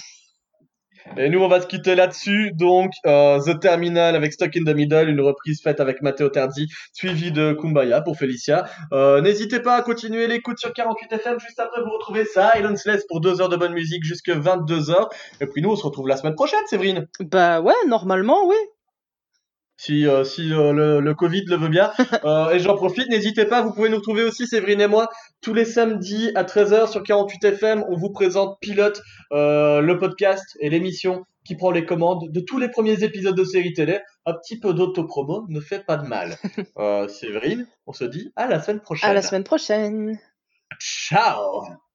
Et nous, on va se quitter là-dessus. Donc, euh, The Terminal avec Stuck in the Middle, une reprise faite avec Matteo Terzi, suivie de Kumbaya pour Felicia. Euh, N'hésitez pas à continuer l'écoute sur 48 FM. Juste après, vous retrouvez Silenceless pour deux heures de bonne musique jusque 22 heures. Et puis nous, on se retrouve la semaine prochaine, Séverine. Bah ouais, normalement, oui. Si, euh, si euh, le, le Covid le veut bien. Euh, et j'en profite, n'hésitez pas, vous pouvez nous retrouver aussi, Séverine et moi, tous les samedis à 13h sur 48 FM. On vous présente Pilote, le podcast et l'émission qui prend les commandes de tous les premiers épisodes de série télé. Un petit peu d'autopromo ne fait pas de mal. Séverine, on se dit à la semaine prochaine. À la semaine prochaine. Ciao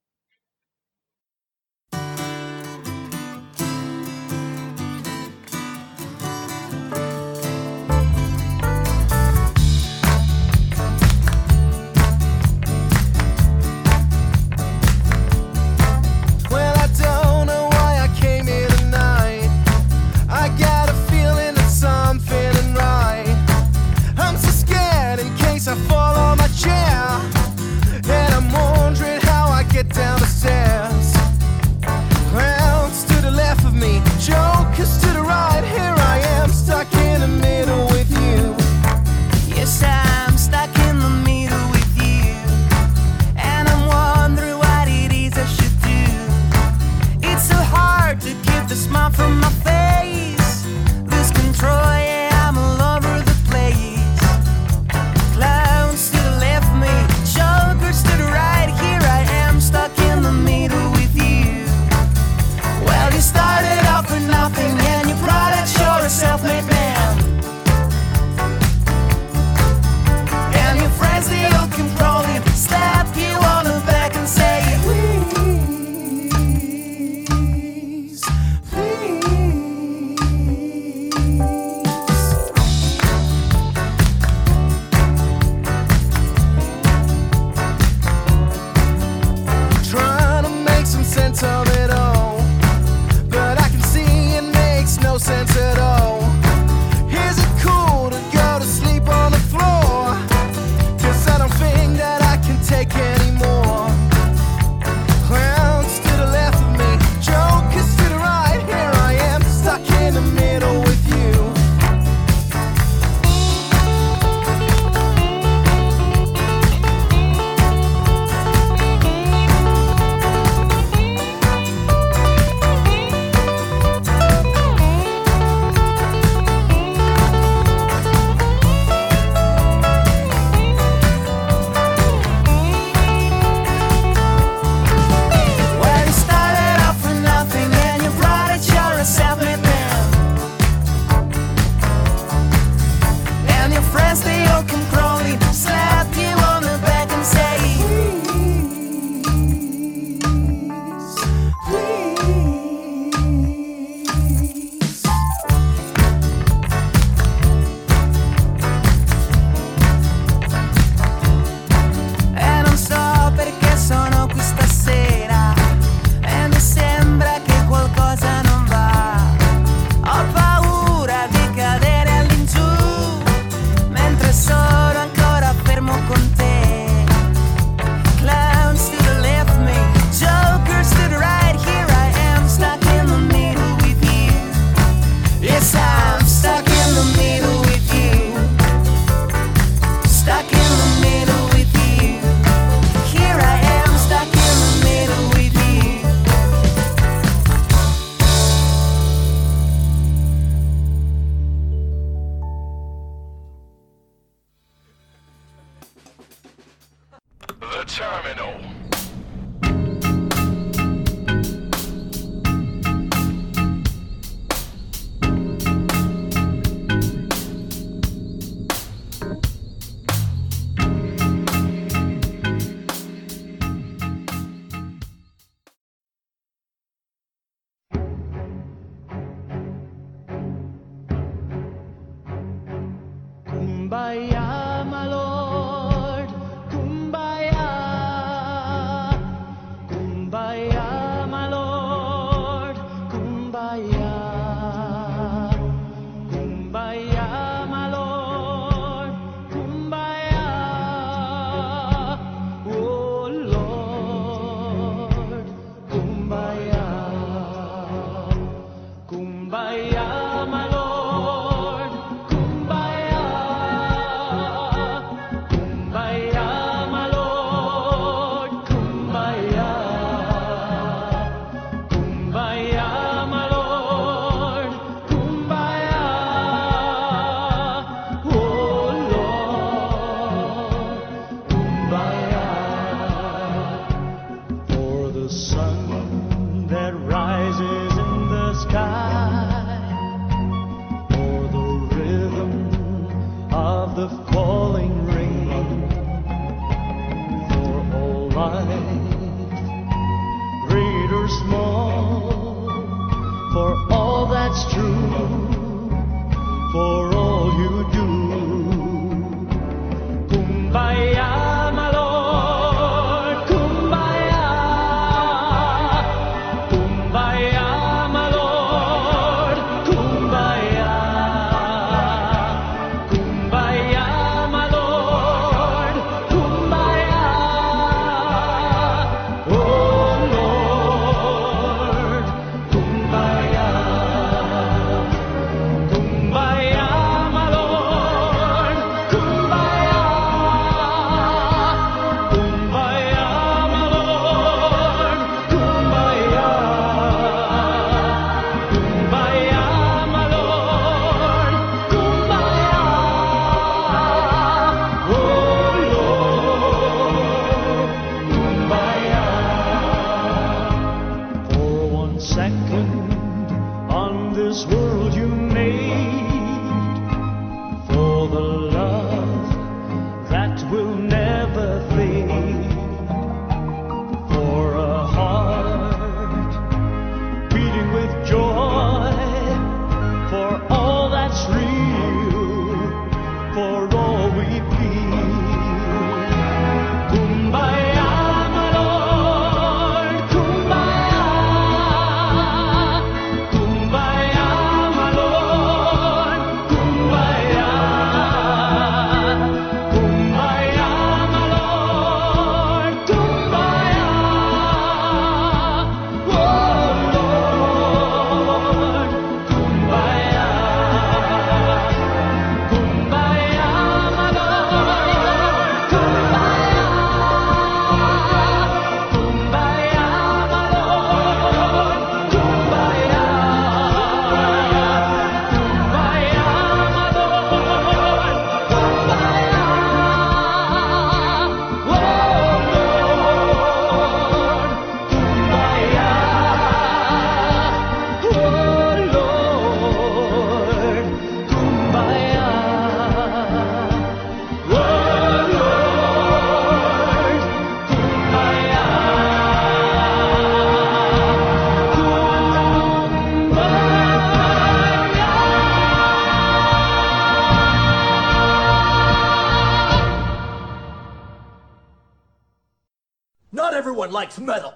likes metal.